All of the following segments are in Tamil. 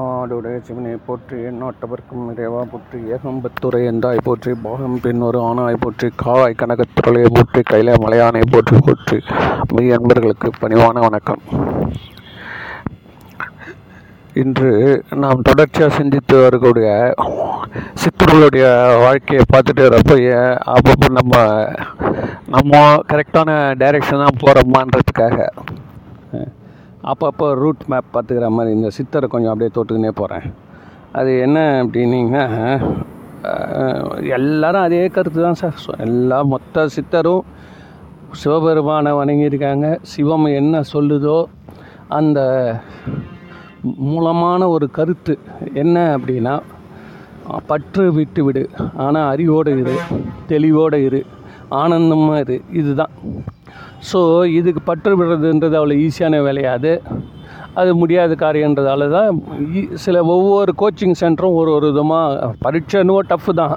தென்னாடுடைய சிவனை போற்றி எந்நாட்டவர்க்கும் இறைவா போற்றி ஏகம்பத்துரை என்றாய் போற்றி பாகம் பின் ஒரு ஆணாய் போற்றி காவாய் கனகத்துறையை போற்றி கையில மலையானை போற்றி போற்றி. மெய் அன்பர்களுக்கு பணிவான வணக்கம். இன்று நாம் தொடர்ச்சியாக சிந்தித்து வரக்கூடிய சித்தர்களுடைய வாழ்க்கையை பார்த்துட்டு வரப்போ அப்பப்போ நம்ம நம்ம கரெக்டான டைரெக்ஷன் தான் போகிறோமான்றதுக்காக அப்பப்போ ரூட் மேப் பார்த்துக்கிற மாதிரி இந்த சித்தரை கொஞ்சம் அப்படியே தொட்டுக்கினே போகிறேன் அது என்ன அப்படின்னீங்கன்னா எல்லாரும் அதே கருத்து தான் சார். எல்லா மொத்த சித்தரும் சிவபெருமானை வணங்கியிருக்காங்க. சிவம் என்ன சொல்லுதோ அந்த மூலமான ஒரு கருத்து என்ன அப்படின்னா பற்று விட்டு விடு. ஆனால் அறிவோடு இரு தெளிவோடு இரு ஆனந்தமாக இரு. இதுதான். ஸோ இதுக்கு பற்று விடுறதுன்றது அவ்வளோ ஈஸியான வேலையாது. அது முடியாத காரியன்றதால தான் ஈ- சில ஒவ்வொரு கோச்சிங் சென்டரும் ஒரு ஒரு விதமாக பரீட்சைன்னு டஃப்பு தான்.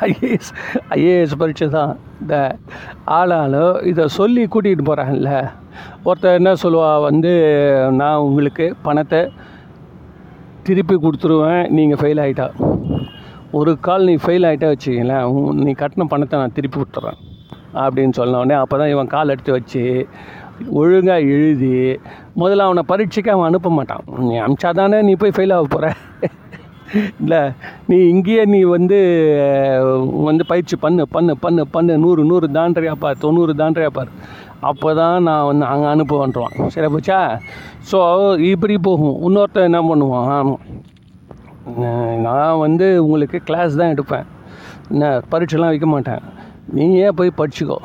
ஐஏஎஸ் ஐஏஎஸ் பரீட்சை தான். இந்த ஆளாலும் இதை சொல்லி கூட்டிகிட்டு போகிறாங்கல்ல ஒருத்தர் என்ன சொல்லுவா வந்து நான் உங்களுக்கு பணத்தை திருப்பி கொடுத்துருவேன் நீங்கள் ஃபெயில் ஆகிட்டா ஒரு கால் நீ ஃபெயில் ஆகிட்டா வச்சுக்கங்களேன் நீ கட்டின பணத்தை நான் திருப்பி கொடுத்துட்றேன். அப்படின்னு சொன்னோடனே அப்போ தான் இவன் கால் எடுத்து வச்சு ஒழுங்காக எழுதி முதல்ல அவனை பரீட்சைக்கு அவன் அனுப்ப மாட்டான். நீ அமிச்சா தானே நீ போய் ஃபெயில் ஆக போகிற இல்லை நீ இங்கேயே நீ வந்து வந்து பயிற்சி பண்ணு பண்ணு பண்ணு பண்ணு நூறு நூறு தாண்டறியா பார் தொண்ணூறு தாண்டறியா பார். அப்போ தான் நான் வந்து அங்கே அனுப்புவேன்றான் சரி போச்சா? ஸோ இப்படி போகும். இன்னொருத்தன் என்ன பண்ணுவான்? நான் வந்து உங்களுக்கு கிளாஸ் தான் எடுப்பேன். என்ன பரீட்சைலாம் வைக்க மாட்டேன். நீயே போய் படிச்சுக்கோ.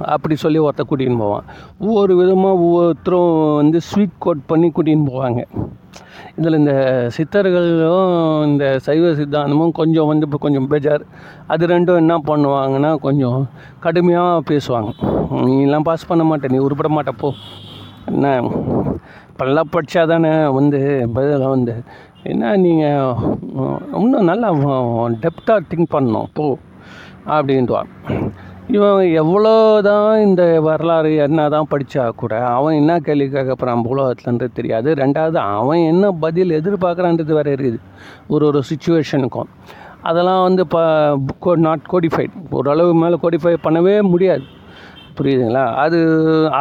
அப்படி சொல்லி ஒருத்த கூட்டின்னு போவான். ஒவ்வொரு விதமாக ஒவ்வொருத்தரும் வந்து ஸ்வீட் கோட் பண்ணி கூட்டின்னு போவாங்க. இதில் இந்த சித்தர்களும் இந்த சைவ சித்தாந்தமும் கொஞ்சம் வந்து இப்போ கொஞ்சம் பெஜார். அது ரெண்டும் என்ன பண்ணுவாங்கன்னா கொஞ்சம் கடுமையாக பேசுவாங்க. நீலாம் பாஸ் பண்ண மாட்டேன் நீ உருப்பட மாட்ட போ. என்ன? பல்லா படித்தா தானே வந்து பதிலாக வந்து என்ன நீங்கள் இன்னும் நல்லா டெப்த்தாக திங்க் பண்ணணும் போ. அப்படின்ட்டுவான். இவன் எவ்வளோ தான் இந்த வரலாறு என்ன தான் படித்தா கூட அவன் என்ன கேள்வி கேட்க போகிறான் உலகத்துலன்றது தெரியாது. ரெண்டாவது அவன் என்ன பதில் எதிர்பார்க்குறான்றது வேறு இருக்குது. ஒரு ஒரு சுச்சுவேஷனுக்கும் அதெல்லாம் வந்து இப்போ நாட் கோடிஃபைட் ஓரளவு மேலே கோடிஃபை பண்ணவே முடியாது. புரியுதுங்களா? அது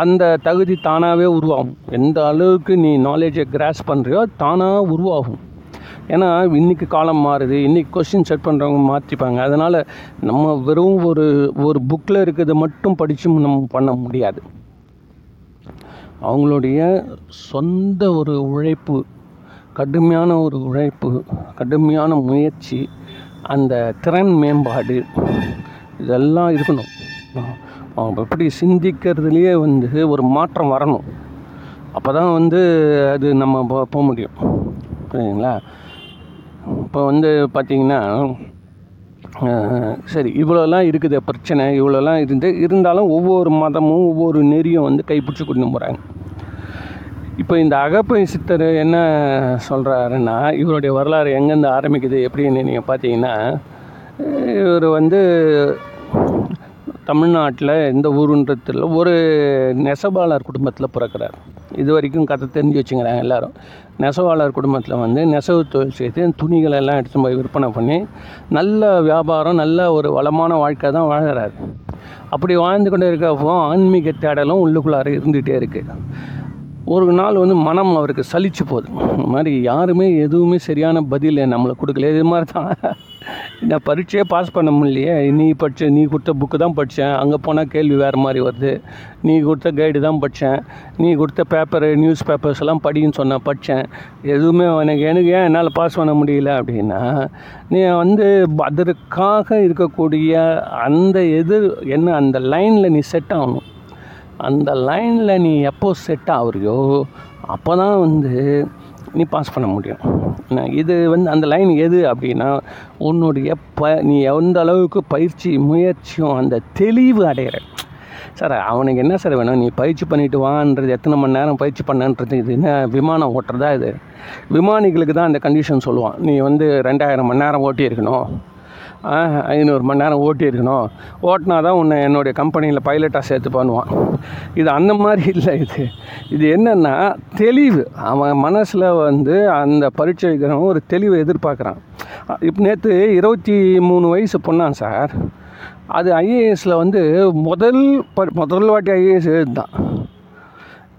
அந்த தகுதி தானாகவே உருவாகும். எந்த அளவுக்கு நீ நாலேஜை கிராஸ் பண்ணுறியோ தானாக உருவாகும். ஏன்னா இன்றைக்கி காலம் மாறுது. இன்றைக்கி கொஸ்டின் செட் பண்ணுறவங்க மாற்றிப்பாங்க அதனால் நம்ம வெறும் ஒரு ஒரு புக்கில் இருக்கிறத மட்டும் படித்து நம்ம பண்ண முடியாது. அவங்களுடைய சொந்த ஒரு உழைப்பு கடுமையான ஒரு உழைப்பு கடுமையான முயற்சி அந்த திறன் மேம்பாடு இதெல்லாம் இருக்கணும். அவங்க எப்படி சிந்திக்கிறதுலையே வந்து ஒரு மாற்றம் வரணும். அப்போ தான் வந்து அது நம்ம போ- போக முடியும். புரியுதுங்களா? இப்போ வந்து பார்த்திங்கன்னா சரி இவ்வளோலாம் இருக்குது பிரச்சனை இவ்வளோலாம் இருந்து இருந்தாலும் ஒவ்வொரு மதமும் ஒவ்வொரு நெறியும் வந்து கைப்பிடிச்சி கொண்டு போகிறாங்க இப்போ இந்த அகப்பை சித்தர் என்ன சொல்கிறாருன்னா இவருடைய வரலாறு எங்கேருந்து ஆரம்பிக்குது எப்படின்னு நீங்கள் பார்த்தீங்கன்னா இவர் வந்து தமிழ்நாட்டில் எந்த ஊருன்றதில் ஒரு நெசவாளர் குடும்பத்தில் பிறக்கிறார். இது வரைக்கும் கதை தெரிஞ்சு வச்சுக்கிறாங்க எல்லோரும். நெசவாளர் குடும்பத்தில் வந்து நெசவு தொழில் செய்து துணிகளை எல்லாம் எடுத்து போய் விற்பனை பண்ணி நல்ல வியாபாரம் நல்ல ஒரு வளமான வாழ்க்கை தான் வாழ்கிறார். அப்படி வாழ்ந்து கொண்டு இருக்கப்போ ஆன்மீக தேடலும் உள்ளுக்குள்ளார இருந்துகிட்டே இருக்குது ஒரு நாள் வந்து மனம் அவருக்கு சலிச்சு போகுது. இந்த மாதிரி யாருமே எதுவுமே சரியான பதில் நம்மளை கொடுக்கல. இது மாதிரி தான் நான் பரீட்சையே பாஸ் பண்ண முடியலையே. நீ படித்த நீ கொடுத்த புக்கு தான் படித்தேன் அங்கே போனால் கேள்வி வேறு மாதிரி வருது. நீ கொடுத்த கைடு தான் படித்தேன் நீ கொடுத்த பேப்பரு நியூஸ் பேப்பர்ஸ் எல்லாம் படின்னு சொன்னால் படித்தேன் எதுவுமே எனக்கு எனக்கு ஏன் என்னால் பாஸ் பண்ண முடியல அப்படின்னா நீ வந்து அதற்காக இருக்கக்கூடிய அந்த எதிர் என்ன அந்த லைனில் நீ செட் ஆகணும். அந்த லைனில் நீ எப்போ செட் ஆகுறியோ அப்போ தான் வந்து நீ பாஸ் பண்ண முடியும். இது வந்து அந்த லைன் எது அப்படின்னா உன்னுடைய ப நீ எந்த அளவுக்கு பயிற்சி முயற்சியும் அந்த தெளிவு அடையிற. சார் அவனுக்கு என்ன சார் வேணும்? நீ பயிற்சி பண்ணிட்டு வான்றது எத்தனை மணி நேரம் பயிற்சி பண்ணன்றது இது என்ன விமானம் ஓட்டுறதா இது? விமானிகளுக்கு தான் அந்த கண்டிஷன் சொல்லுவான். நீ வந்து ரெண்டாயிரம் மணி நேரம் ஓட்டியிருக்கணும். ஐநூறு மணி நேரம் ஓட்டியிருக்கணும். ஓட்டினா தான் உன்னை என்னுடைய கம்பெனியில் பைலட்டாக சேர்த்து பண்ணுவான் இது அந்த மாதிரி இல்லை இது. இது என்னென்னா தெளிவு. அவன் மனசில் வந்து அந்த பரீட்சை வைக்கிறவன் ஒரு தெளிவை எதிர்பார்க்குறான். இப்போ நேற்று இருபத்தி மூணு வயசு பொண்ணான் சார். அது ஐஏஎஸில் வந்து முதல் ப முதல் வாட்டி ஐஏஎஸ் எழுதுதான்.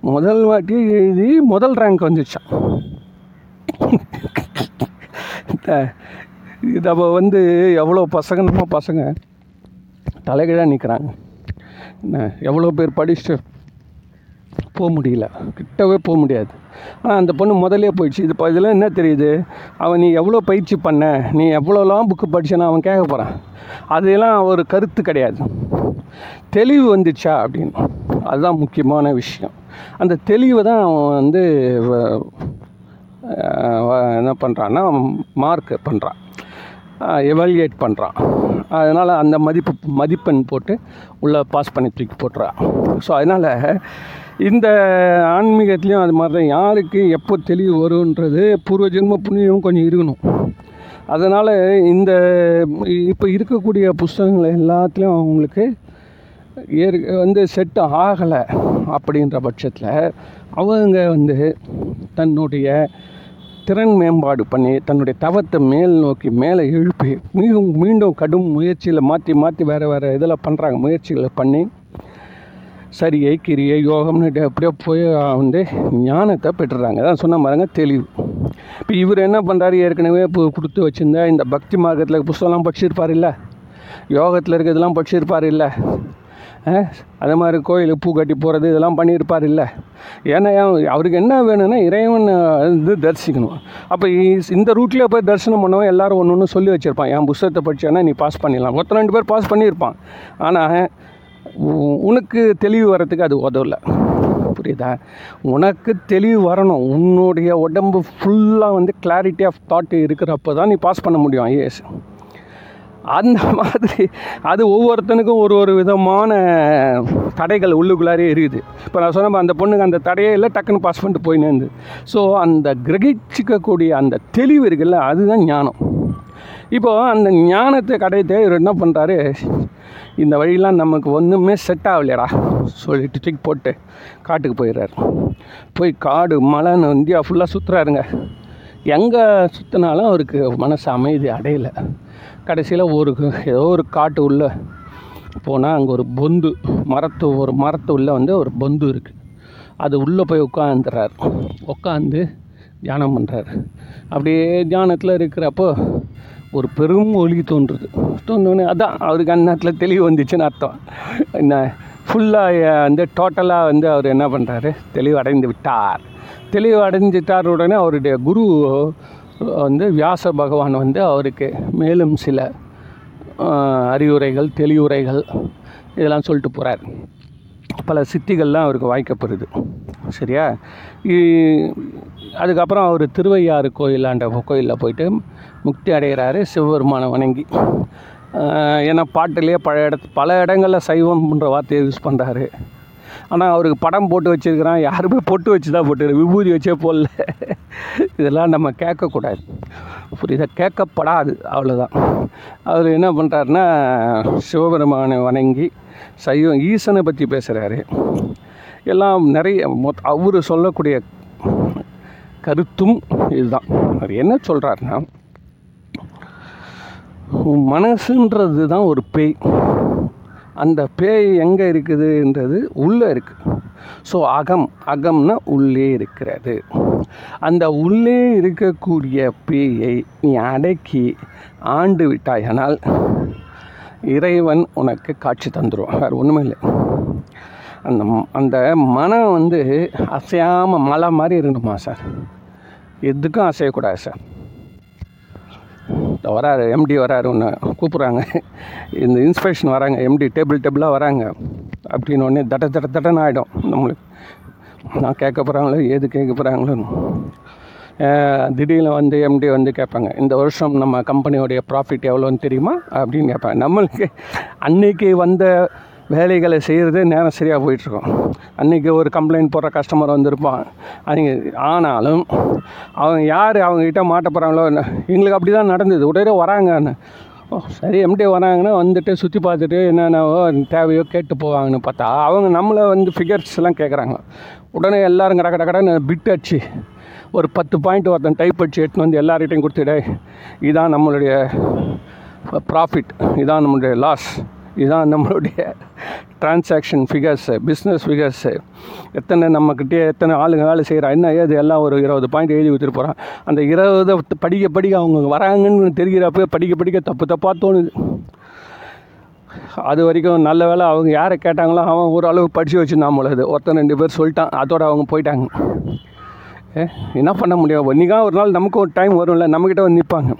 முதல் வாட்டி எழுதி முதல் ரேங்க் வந்துச்சான் நம்ம வந்து எவ்வளோ பசங்க நம்ம பசங்க தலைகீழாக நிற்கிறாங்க என்ன எவ்வளோ பேர் படிச்சுட்டு போக முடியல. கிட்டவே போக முடியாது. ஆனால் அந்த பொண்ணு முதல்லே போயிடுச்சு. இது இப்போ இதெல்லாம் என்ன தெரியுது? அவன் நீ எவ்வளோ பயிற்சி பண்ண? நீ எவ்வளோலாம் புக்கு படிச்சேன்னு அவன் கேட்க போகிறான் அதெல்லாம் ஒரு கருத்து கிடையாது. தெளிவு வந்துச்சா? அப்படின்னு. அதுதான் முக்கியமான விஷயம். அந்த தெளிவை தான் அவன் வந்து வ- என்ன பண்ணுறான்னா மார்க் பண்ணுறான் எவாலுவேட் பண்ணுறான் அதனால் அந்த மதிப்பு மதிப்பெண் போட்டு உள்ளே பாஸ் பண்ணி தூக்கி போட்டுறான். ஸோ அதனால் இந்த ஆன்மீகத்துலேயும் அது மாதிரி தான் யாருக்கு எப்போ தெளிவு வருன்றது பூர்வ ஜென்ம புண்ணியம் கொஞ்சம் இருக்கணும். அதனால் இந்த இப்போ இருக்கக்கூடிய புஸ்தகங்கள் எல்லாத்துலேயும் அவங்களுக்கு ஏற் வந்து செட் ஆகலை அப்படின்ற பட்சத்தில் அவங்க வந்து தன்னுடைய திறன் மேம்பாடு பண்ணி தன்னுடைய தவத்தை மேல் நோக்கி மேலே எழுப்பி மீண்டும் மீண்டும் கடும் முயற்சியில் மாற்றி மாற்றி வேறு வேறு இதில் பண்ணுறாங்க முயற்சிகளை பண்ணி சரியை கிரியை யோகம்னு அப்படியே போய் வந்து ஞானத்தை பெற்றுறாங்க. அதான் சொன்ன பாருங்க தெளிவு. இப்போ இவர் என்ன பண்ணுறாரு ஏற்கனவே இப்போ கொடுத்து வச்சுருந்தா இந்த பக்தி மார்க்கத்தில் புஸ்தகம்லாம் படிச்சிருப்பார் இல்லை யோகத்தில் இருக்கிறதெல்லாம் படிச்சிருப்பார் இல்லை அதே மாதிரி கோயில் பூ கட்டி போகிறது இதெல்லாம் பண்ணியிருப்பார் இல்லை. ஏன்னா அவருக்கு என்ன வேணும்னா இறைவன் வந்து தரிசிக்கணும். அப்போ இந்த ரூட்லேயே போய் தரிசனம் பண்ணவன் எல்லாரும் ஒன்று ஒன்று சொல்லி வச்சுருப்பான். என் புஸ்தகத்தை படித்தேன்னா நீ பாஸ் பண்ணிடலாம். ஒருத்தர் ரெண்டு பேர் பாஸ் பண்ணியிருப்பான். ஆனால் உ- உனக்கு தெளிவு வரத்துக்கு அது உதவலை. புரியுதா? உனக்கு தெளிவு வரணும். உன்னுடைய உடம்பு ஃபுல்லாக வந்து கிளாரிட்டி ஆஃப் தாட் இருக்கிறப்ப தான் நீ பாஸ் பண்ண முடியும் ஐஏஎஸ் அந்த மாதிரி அது ஒவ்வொருத்தனுக்கும் ஒரு ஒரு விதமான தடைகள் உள்ளுக்குள்ளாரே இருக்குது. இப்போ நான் சொன்ன அந்த பொண்ணுக்கு அந்த தடையே இல்லை டக்குன்னு பாஸ் பண்ணிட்டு போயினே ஸோ அந்த கிரகிச்சிக்கக்கூடிய அந்த தெளிவு இருக்குல்ல அதுதான் ஞானம். இப்போது அந்த ஞானத்தை கடையத்தை இவர் என்ன பண்ணுறாரு இந்த வழியெல்லாம் நமக்கு ஒன்றுமே செட் ஆகலையடா சொல்லிட்டு தூக்கி போட்டு காட்டுக்கு போயிடுறாரு. போய் காடு மலைன்னு இந்தியா ஃபுல்லாக சுற்றுறாருங்க எங்கே சுற்றினாலும் அவருக்கு மனசு அமைதி அடையலை. கடைசியில் ஒரு ஏதோ ஒரு காட்டு உள்ள போனால் அங்கே ஒரு பொந்து மரத்து ஒரு மரத்து உள்ள வந்து ஒரு பொந்து இருக்குது அது உள்ளே போய் உட்காந்துறார் உட்காந்து தியானம் பண்ணுறாரு அப்படியே தியானத்தில் இருக்கிறப்போ ஒரு பெரும் ஒளி தோன்றுது. தோணுன்னு அதான் அவருக்கு அந்த நேரத்தில் தெளிவு வந்துச்சுன்னு அர்த்தம். என்ன ஃபுல்லாக வந்து டோட்டலாக வந்து அவர் என்ன பண்ணுறாரு தெளிவு அடைந்து விட்டார். தெளிவு அடைஞ்சிட்டார் உடனே அவருடைய குரு வந்து வியாச பகவான் வந்து அவருக்கு மேலும் சில அறிவுரைகள் தெளிவுரைகள் இதெல்லாம் சொல்லிட்டு போகிறார் பல சித்திகள்லாம் அவருக்கு வாய்க்கப்படுது. சரியா? அதுக்கப்புறம் அவர் திருவையாறு கோயிலாண்ட கோயிலில் போயிட்டு முக்தி அடைகிறாரு சிவபெருமானை வணங்கி. ஏன்னா பாட்டிலேயே பல இடத்து பல இடங்களில் சைவம்ன்ற வார்த்தையை யூஸ் பண்ணுறாரு ஆனால் அவருக்கு படம் போட்டு வச்சிருக்கிறான். யாருமே பொட்டு வச்சு தான் போட்டு விபூதி வச்சே போடல. இதெல்லாம் நம்ம கேட்கக்கூடாது. புரியுதா? கேட்கப்படாது. அவ்வளோதான் அவர் என்ன பண்ணுறாருன்னா சிவபெருமானை வணங்கி சைவம் ஈசனை பற்றி பேசுகிறாரு எல்லாம் நிறைய மொத் அவர் சொல்லக்கூடிய கருத்தும் இதுதான். அவர் என்ன சொல்கிறாருன்னா மனசுன்றது தான் ஒரு பேய். அந்த பேய் எங்கே இருக்குதுன்றது உள்ளே இருக்குது ஸோ அகம் அகம்னா உள்ளே இருக்கிறது. அந்த உள்ளே இருக்கக்கூடிய பேயை நீ அடக்கி ஆண்டு விட்டாயானால் இறைவன் உனக்கு காட்சி தந்துடும் வேறு ஒன்றுமே இல்லை. அந்த அந்த மனம் வந்து அசையாமல் மலை மாதிரி இருக்கணுமா சார்? எதுக்கும் அசையக்கூடாது சார். வராரு எம்டி வராரு ஒன்று கூப்பிட்றாங்க. இந்த இன்ஸ்பெக்ஷன் வராங்க எம்டி டேபிள் டேபிளாக வராங்க. அப்படின்னு உடனே தட தட தடன்னு ஆகிடும் நம்மளுக்கு. நான் கேட்க போகிறாங்களோ ஏது கேட்க போகிறாங்களோ திடீர்னு வந்து எம்டி வந்து கேட்பாங்க இந்த வருஷம் நம்ம கம்பெனியோடைய ப்ராஃபிட் எவ்வளோன்னு தெரியுமா? அப்படின்னு கேட்பாங்க. நம்மளுக்கு அன்னைக்கு வந்த வேலைகளை செய்கிறது நேரம் சரியாக போயிட்டுருக்கோம். அன்றைக்கி ஒரு கம்ப்ளைண்ட் போடுற கஸ்டமர் வந்திருப்பான். அவங்க ஆனாலும் அவங்க யார் அவங்ககிட்ட மாட்ட போகிறாங்களோ எங்களுக்கு அப்படி தான் நடந்தது உடனே வராங்கன்னு ஓ சரி எம்டி வராங்கன்னா வந்துட்டு சுற்றி பார்த்துட்டு என்னென்னவோ தேவையோ கேட்டு போவாங்கன்னு பார்த்தா அவங்க நம்மளை வந்து ஃபிகர்ஸ்லாம் கேட்குறாங்க உடனே எல்லாரும் கடை கடை கடன்னு பிட் அடிச்சு ஒரு பத்து பாயிண்ட் ஒருத்தன் டைப் அடிச்சு எடுத்துன்னு வந்து எல்லார்கிட்டையும் கொடுத்துடே இதான் நம்மளுடைய ப்ராஃபிட் இதான் நம்மளுடைய லாஸ் இதுதான் நம்மளுடைய டிரான்சாக்ஷன் ஃபிகர்ஸு பிஸ்னஸ் ஃபிகர்ஸு எத்தனை நம்மக்கிட்டே எத்தனை ஆளுங்க வேலை செய்கிறா என்ன ஏது எல்லாம் ஒரு இருபது பாயிண்ட் எழுதி கொடுத்துட்டு போகிறான் அந்த இருபதை படிக்க படிக்க அவங்க வராங்கன்னு தெரிகிறப்ப படிக்க படிக்க தப்பு தப்பாக தோணுது. அது வரைக்கும் நல்ல வேலை அவங்க யாரை கேட்டாங்களோ அவன் ஓரளவு படித்து வச்சுருந்தான் பொழுது ஒருத்தன் ரெண்டு பேர் சொல்லிட்டான் அதோட அவங்க போயிட்டாங்க. ஏ என்ன பண்ண முடியும்? இன்றைக்கா ஒரு நாள் நமக்கு ஒரு டைம் வரும்ல நம்மக்கிட்ட வந்து நிற்பாங்க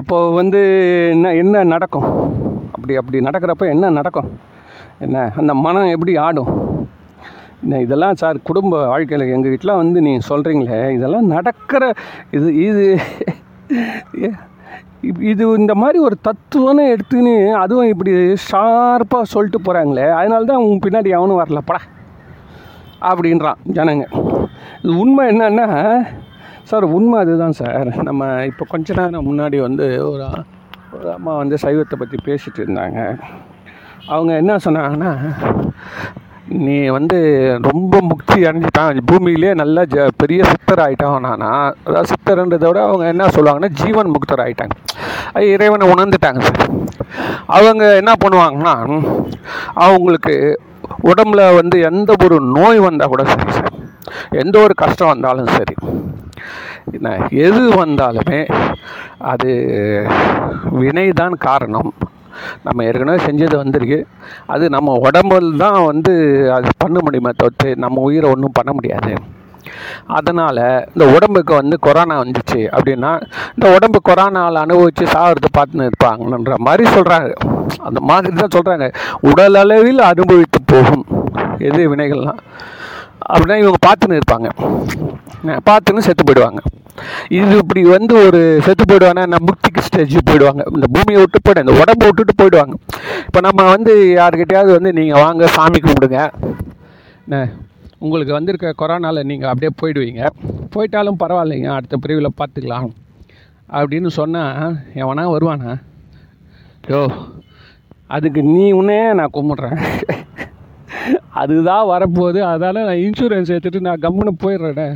அப்போது வந்து என்ன என்ன நடக்கும்? அப்படி அப்படி நடக்கிறப்ப என்ன நடக்கும்? என்ன அந்த மனம் எப்படி ஆடும்? என்ன இதெல்லாம் சார் குடும்ப வாழ்க்கையில் எங்கள் வீட்டில் வந்து நீங்கள் சொல்கிறீங்களே இதெல்லாம் நடக்கிற இது இது இது இந்த மாதிரி ஒரு தத்துவம்னு எடுத்துன்னு அதுவும் இப்படி ஷார்ப்பாக சொல்லிட்டு போகிறாங்களே அதனால தான் உன் பின்னாடி அவனும் வரலப்படா அப்படின்றான் ஜனங்க. இது உண்மை என்னன்னா சார் உண்மை அதுதான் சார். நம்ம இப்போ கொஞ்ச நேரம் முன்னாடி வந்து ஒரு ஒரு அம்மா வந்து சைவத்தை பற்றி பேசிகிட்டு இருந்தாங்க. அவங்க என்ன சொன்னாங்கன்னா நீ வந்து ரொம்ப முக்தி அடைஞ்சிட்டான். பூமியிலே நல்லா ஜ பெரிய சித்தர் ஆகிட்டான் நானா? அதாவது சித்தர்ன்றதை விட அவங்க என்ன சொல்லுவாங்கன்னா ஜீவன் முக்தர் ஆகிட்டாங்க அது இறைவனை உணர்ந்துட்டாங்க சார். அவங்க என்ன பண்ணுவாங்கன்னா அவங்களுக்கு உடம்புல வந்து எந்த ஒரு நோய் வந்தால் கூட சரி சார். எந்த ஒரு கஷ்டம் வந்தாலும் சரி. எது வந்தாலுமே அது வினை தான் காரணம். நம்ம ஏற்கனவே செஞ்சது வந்திருக்கு. அது நம்ம உடம்புல தான் வந்து அது பண்ண முடியுமே தவிர்த்து நம்ம உயிரை ஒன்றும் பண்ண முடியாது. அதனால் இந்த உடம்புக்கு வந்து கொரோனா வந்துச்சு அப்படின்னா இந்த உடம்பு கொரோனாவில் அனுபவித்து சாகிறது பார்த்துன்னு இருப்பாங்கன்ற மாதிரி சொல்கிறாங்க அந்த மாதிரி தான் சொல்கிறாங்க உடல் அளவில் அனுபவித்து போகும். எது வினைகள்லாம் அப்படின்னா இவங்க பார்த்துன்னு இருப்பாங்க. பார்த்துன்னு செத்து போயிடுவாங்க. இது இப்படி வந்து ஒரு செத்து போயிடுவாங்கன்னா நம்ம முக்திக்கு ஸ்டேஜ் போயிடுவாங்க. இந்த பூமியை விட்டு போயிடும் இந்த உடம்பை விட்டுட்டு போயிடுவாங்க. இப்போ நம்ம வந்து யாருக்கிட்டையாவது வந்து நீங்கள் வாங்க சாமி கும்பிடுங்க. என்ன, உங்களுக்கு வந்திருக்க கொரோனாவில் நீங்கள் அப்படியே போயிடுவீங்க. போயிட்டாலும் பரவாயில்லைங்க அடுத்த பிரிவில் பார்த்துக்கலாம். அப்படின்னு சொன்னால் எவனா வருவானா? யோ அதுக்கு நீ உன்னே நான் கும்பிட்றேன். அதுதான் வரப்போகுது. அதனால் நான் இன்சூரன்ஸ் எடுத்துகிட்டு நான் கம்முன்னு போயிடுறேனே.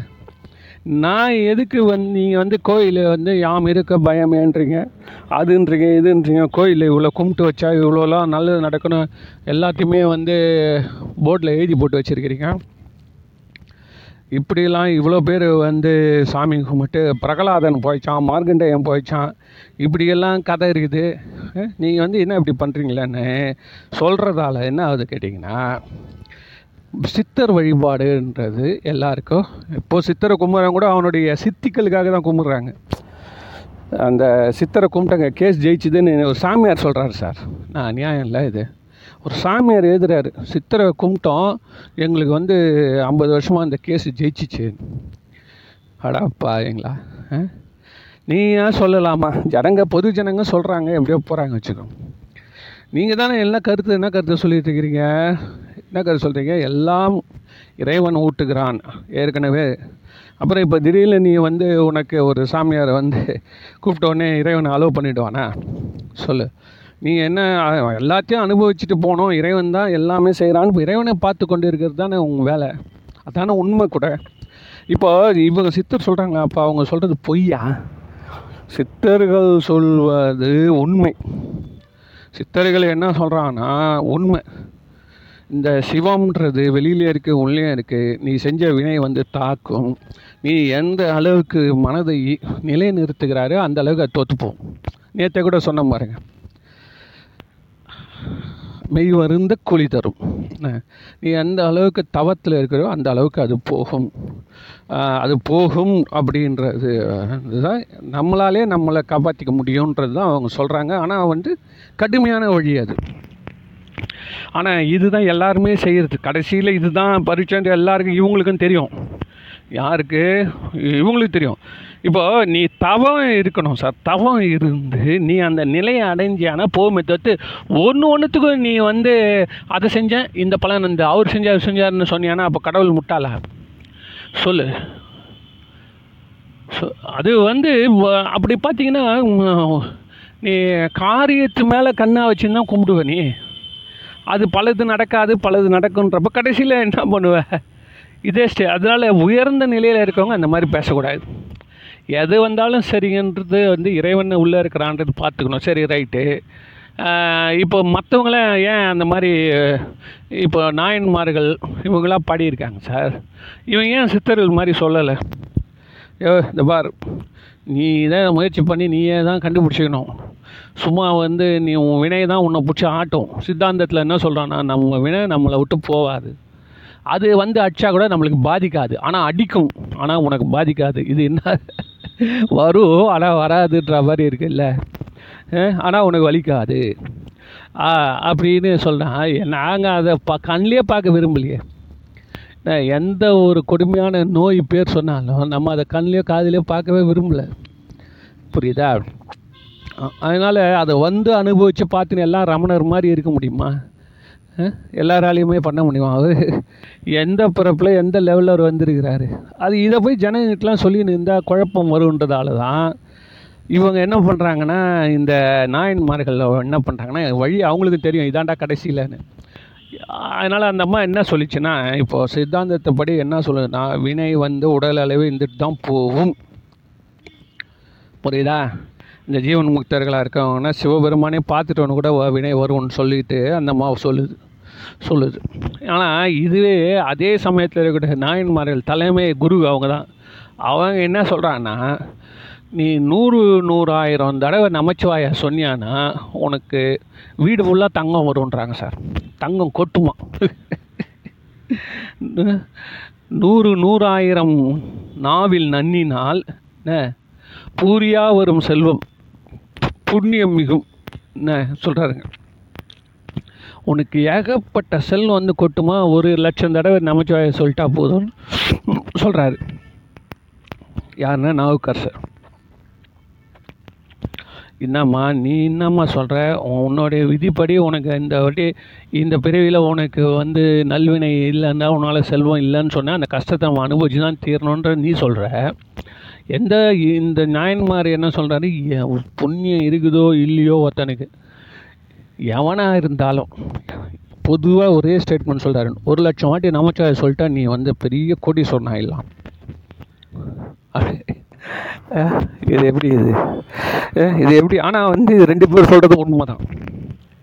நான் எதுக்கு வந்து நீங்கள் வந்து கோயில் வந்து யாம் இருக்க பயமேன்றீங்க? அதுன்றீங்க இதுன்றீங்க கோயில் இவ்வளோ கும்பிட்டு வச்சா இவ்வளோலாம் நல்லது நடக்கணும். எல்லாத்தையுமே வந்து போர்டில் எழுதி போட்டு வச்சுருக்கிறீங்க. இப்படிலாம் இவ்வளோ பேர் வந்து சாமி கும்பிட்டு பிரகலாதன் போயிச்சான் மார்கண்டேயன் போயிச்சான். இப்படியெல்லாம் கதை இருக்குது. நீங்கள் வந்து என்ன இப்படி பண்ணுறீங்களேன்னு சொல்கிறதால என்ன ஆகுது கேட்டிங்கன்னா சித்தர் வழிபாடுன்றது எல்லாருக்கும் இப்போது சித்தரை கும்பிட்றவங்க கூட அவனுடைய சித்திகளுக்காக தான் கும்பிட்றாங்க அந்த சித்தரை கும்பிட்டங்க கேஸ் ஜெயிச்சுதுன்னு ஒரு சாமியார் சொல்கிறாரு சார். நான் நியாயம் இல்லை இது. ஒரு சாமியார் எழுதுறாரு சித்தரை கும்பிட்டோம் எங்களுக்கு வந்து ஐம்பது வருஷமாக அந்த கேஸ் ஜெயிச்சிச்சு. அடாப்பா எங்களா நீ ஏன் சொல்லலாமா? ஜனங்க பொது ஜனங்க சொல்கிறாங்க எப்படியோ போகிறாங்க வச்சுக்கோ. நீங்கள் தானே என்ன கருத்து என்ன கருத்து சொல்லிட்டு இருக்கிறீங்க? என்ன கருத்து சொல்கிறீங்க எல்லாம் இறைவன் ஊட்டுகிறான் ஏற்கனவே. அப்புறம் இப்போ திடீர்னு நீ வந்து உனக்கு ஒரு சாமியாரை வந்து கூப்பிட்ட உடனே இறைவனை அலோவ் பண்ணிவிடுவானா சொல்லு. நீ என்ன எல்லாத்தையும் அனுபவிச்சுட்டு போனோம். இறைவன் தான் எல்லாமே செய்கிறான்னு இறைவனை பார்த்து கொண்டு இருக்கிறது தானே உங்கள் வேலை. அதான உண்மை கூட. இப்போ இவங்க சித்தர் சொல்கிறாங்க அப்போ அவங்க சொல்கிறது பொய்யா? சித்தர்கள் சொல்வது உண்மை. சித்தர்கள் என்ன சொல்கிறாங்கன்னா உண்மை. இந்த சிவம்ன்றது வெளியில இருக்குது உள்ளே இருக்குது நீ செஞ்ச வினை வந்து தாக்கும். நீ எந்த அளவுக்கு மனதை நிலைநிறுத்துகிறாரோ அந்த அளவுக்கு அது தோத்துப்போம். நேற்றை கூட சொன்ன பாருங்கள் மெய் வருந்த கூலி தரும் நீ எந்த அளவுக்கு தவத்தில் இருக்கிறோ அந்த அளவுக்கு அது போகும். அது போகும் அப்படின்றது இதுதான். நம்மளாலே நம்மளை காப்பாற்றிக்க முடியுன்றது தான் அவங்க சொல்கிறாங்க ஆனால் வந்து கடுமையான வழி அது. ஆனால் இதுதான் எல்லாருமே செய்கிறது கடைசியில் இதுதான் பரீட்சை எல்லாருக்கும் இவங்களுக்கும் தெரியும். யாருக்கு? இவங்களுக்கு தெரியும். இப்போ நீ தவம் இருக்கணும் சார். தவம் இருந்து நீ அந்த நிலையை அடைஞ்சியானா போகுமே தவிர்த்து ஒன்று ஒன்றுத்துக்கும் நீ வந்து அதை செஞ்சேன் இந்த பலன் இந்த அவர் செஞ்சார் செஞ்சாருன்னு சொன்னியானா அப்போ கடவுள் முட்டாளா? சொல்லு. ஸோ அது வந்து அப்படி பார்த்தீங்கன்னா நீ காரியத்து மேலே கண்ணா வச்சுன்னு தான் கும்பிடுவ நீ. அது பலது நடக்காது பலது நடக்குன்றப்ப கடைசியில் என்ன பண்ணுவ? இதே ஸ்டே அதனால் உயர்ந்த நிலையில் இருக்கவங்க அந்த மாதிரி பேசக்கூடாது. எது வந்தாலும் சரிங்கன்றது வந்து இறைவன் உள்ளே இருக்கிறான்றது பார்த்துக்கணும். சரி ரைட்டு இப்போ மற்றவங்களாம் ஏன் அந்த மாதிரி இப்போ நாயன்மார்கள் இவங்களாம் பாடியிருக்காங்க சார். இவங்க ஏன் சித்தர்கள் மாதிரி சொல்லலை? யோ இந்த பார் நீ தான் முயற்சி பண்ணி நீயே தான் கண்டுபிடிச்சிக்கணும்? சும்மா வந்து நீ உன் வினையை தான் உன்னை பிடிச்சி ஆட்டும். சித்தாந்தத்தில் என்ன சொல்கிறான்னா நம்ம வினை நம்மளை விட்டு போகாது. அது வந்து அடிச்சா கூட நம்மளுக்கு பாதிக்காது. ஆனால் அடிக்கும். ஆனால் உனக்கு பாதிக்காது. இது என்ன? வரும். ஆனால் வராதுன்ற மாதிரி இருக்குல்ல. ஆனால் உனக்கு வலிக்காது. ஆ, அப்படின்னு சொல்கிறேன் நாங்கள் அதை பா கண்ணிலே பார்க்க விரும்பலையே. எந்த ஒரு கொடுமையான நோய் பேர் சொன்னாலும் நம்ம அதை கண்ணிலையோ காதிலையோ பார்க்கவே விரும்பல. புரியுதா? அதனால் அதை வந்து அனுபவித்து பார்த்துன்னு எல்லாம் ரமணர் மாதிரி இருக்க முடியுமா? எல்லாராலையுமே பண்ண முடியுமா. அவர் எந்த பிறப்பில் எந்த லெவலில் அவர் வந்திருக்கிறாரு. அது இதை போய் ஜனங்கிட்டலாம் சொல்லின்னு இருந்தால் குழப்பம் வருன்றதால தான் இவங்க என்ன பண்ணுறாங்கன்னா இந்த நாயன்மார்கள் என்ன பண்ணுறாங்கன்னா வழி அவங்களுக்கு தெரியும் இதாண்டா கடைசியிலன்னு அதனால் அந்த அம்மா என்ன சொல்லிச்சுன்னா இப்போ சித்தாந்தத்தைப்படி என்ன சொல்லுதுன்னா வினை வந்து உடல் அளவு இருந்துட்டு தான் போகும். புரியுதா? இந்த ஜீவன் முக்தர்களாக இருக்கவங்கன்னா சிவபெருமானே பார்த்துட்டவனு கூட வினை வரும்னு சொல்லிட்டு அந்த அம்மாவை சொல்லுது சொல்லுது. ஆனால் இதுவே அதே சமயத்தில் இருக்கக்கூடிய நாயன்மார்கள் தலைமை குரு அவங்க தான் அவங்க என்ன சொல்கிறான்னா நீ நூறு நூறாயிரம் தடவை நமச்சிவாய சொன்னியானா உனக்கு வீடு ஃபுல்லாக தங்கம் வரும்ன்றாங்க சார் தங்கம் கொட்டுமா? நூறு நூறாயிரம் நாவில் நன்னினால் என்ன பூரியா வரும் செல்வம். புண்ணியம் மிகும் என்ன சொல்கிறாருங்க உனக்கு ஏகப்பட்ட செல்வம் வந்து கொட்டுமா? ஒரு லட்சம் தடவை நமச்சிவாய சொல்லிட்டா போதும்னு சொல்கிறாரு யாருன்னா நாவுக்கர் சார் என்னம்மா நீ என்னம்மா சொல்கிற உன்னுடைய விதிப்படி உனக்கு இந்த வாட்டி இந்த பிறவியில் உனக்கு வந்து நல்வினை இல்லைன்னா உன்னால் செல்வம் இல்லைன்னு சொன்னால் அந்த கஷ்டத்தை அவன் அனுபவிச்சு தான் தீரணுன்ற நீ சொல்கிற எந்த இந்த நாயன்மார் என்ன சொல்கிறாரு புண்ணியம் இருக்குதோ இல்லையோ ஒருத்தனுக்கு. எவனாக இருந்தாலும் பொதுவாக ஒரே ஸ்டேட்மெண்ட் சொல்கிறாரு ஒரு லட்சம் வாட்டி நமச்சிவாய சொல்லிட்டா நீ வந்து பெரிய கொடி சொன்னாயிடலாம் அஹ், இது எப்படி இது? இது எப்படி? ஆனால் வந்து ரெண்டு பேர் சொல்கிறது உண்மை தான்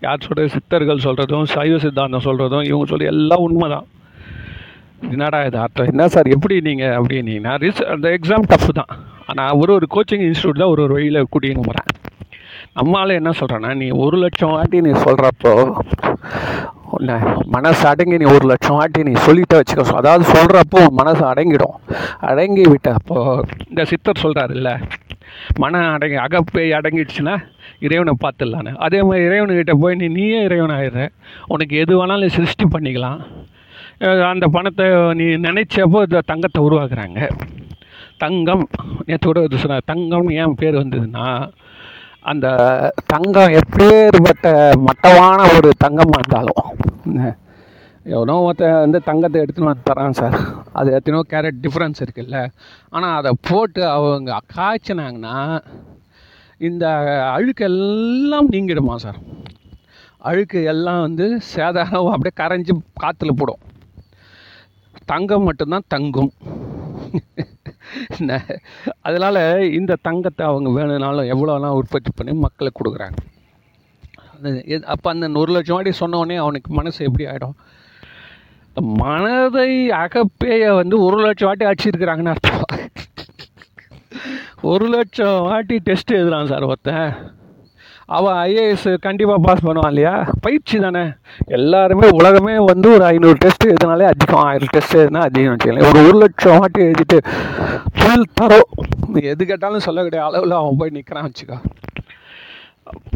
யார் சொல்கிறது சித்தர்கள் சொல்கிறதும் சைவ சித்தாந்தம் சொல்கிறதும் இவங்க சொல்லி எல்லாம் உண்மை தான் என்னடா இது அர்த்தம் என்ன சார் எப்படி நீங்கள் அப்படின்னீங்கன்னா ரிஸ் அந்த எக்ஸாம் டஃப் தான் ஆனால் ஒரு ஒரு கோச்சிங் இன்ஸ்டியூட் தான் ஒரு ஒரு வழியில் கூட்டின்னு போகிறேன் நம்மளால் என்ன சொல்கிறேன்னா நீ ஒரு லட்சம் வாட்டி நீ சொல்கிறப்போ மனசு அடங்கி நீ ஒரு லட்சம் வாட்டி நீ சொல்லிட்டே வச்சுக்கோ. அதாவது சொல்கிறப்போ மனசு அடங்கிடும். அடங்கி விட்டப்போ இந்த சித்தர் சொல்கிறாருல்ல மன அடங்கி அகப்பேய் அடங்கிடுச்சுன்னா இறைவனை பார்த்துடலான்னு. அதே மாதிரி இறைவனுக்கிட்ட போய் நீ நீயே இறைவன் ஆயிடுற உனக்கு எது வேணாலும் சிருஷ்டி பண்ணிக்கலாம். அந்த பணத்தை நீ நினைச்சப்போ இந்த தங்கத்தை உருவாக்குறாங்க. தங்கம் நேற்று கூட இது தங்கம் ஏன் பேர் வந்ததுன்னா அந்த தங்கம் எப்பேற்பட்ட மட்டமான ஒரு தங்கமாக இருந்தாலும் என்ன, எவனோ ஒருத்தன் வந்து தங்கத்தை எடுத்துன்னு வந்து தரான் சார். அது எத்தனையோ கேரட் டிஃப்ரென்ஸ் இருக்குல்ல. ஆனால் அதை போட்டு அவங்க காய்ச்சினாங்கன்னா இந்த அழுக்கு எல்லாம் நீங்கிடுமா சார். அழுக்கு எல்லாம் வந்து சேதாரம் அப்படியே கரைஞ்சி காற்றுல போடும். தங்கம் மட்டும்தான் தங்கும். அதனால் இந்த தங்கத்தை அவங்க வேணும்னாலும் எவ்வளோலாம் உற்பத்தி பண்ணி மக்களுக்கு கொடுக்குறாங்க. அப்போ அந்த ஒரு லட்சம் வாட்டி சொன்னோடனே அவனுக்கு மனசு எப்படி ஆகிடும் மனதை அகப்பேய வந்து ஒரு லட்சம் வாட்டி அடிச்சிருக்கிறாங்கன்னு அர்த்தம். ஒரு லட்சம் வாட்டி டெஸ்ட் எழுதுறான் சார் ஒருத்தன். அவன் ஐஏஎஸ் கண்டிப்பாக பாஸ் பண்ணுவான் இல்லையா? பயிற்சி தானே. எல்லாருமே உலகமே வந்து ஒரு ஐநூறு டெஸ்ட் எழுதினாலே அதிகம். ஆயிரம் டெஸ்ட் எதுனா அதிகம் வச்சுக்கலாம் ஒரு ஒரு லட்சம் வாட்டி எழுதிட்டு ஃபுல் தரோ எது கேட்டாலும் சொல்லக்கூடிய அளவில் அவன் போய் நிற்கிறான் வச்சுக்கோ.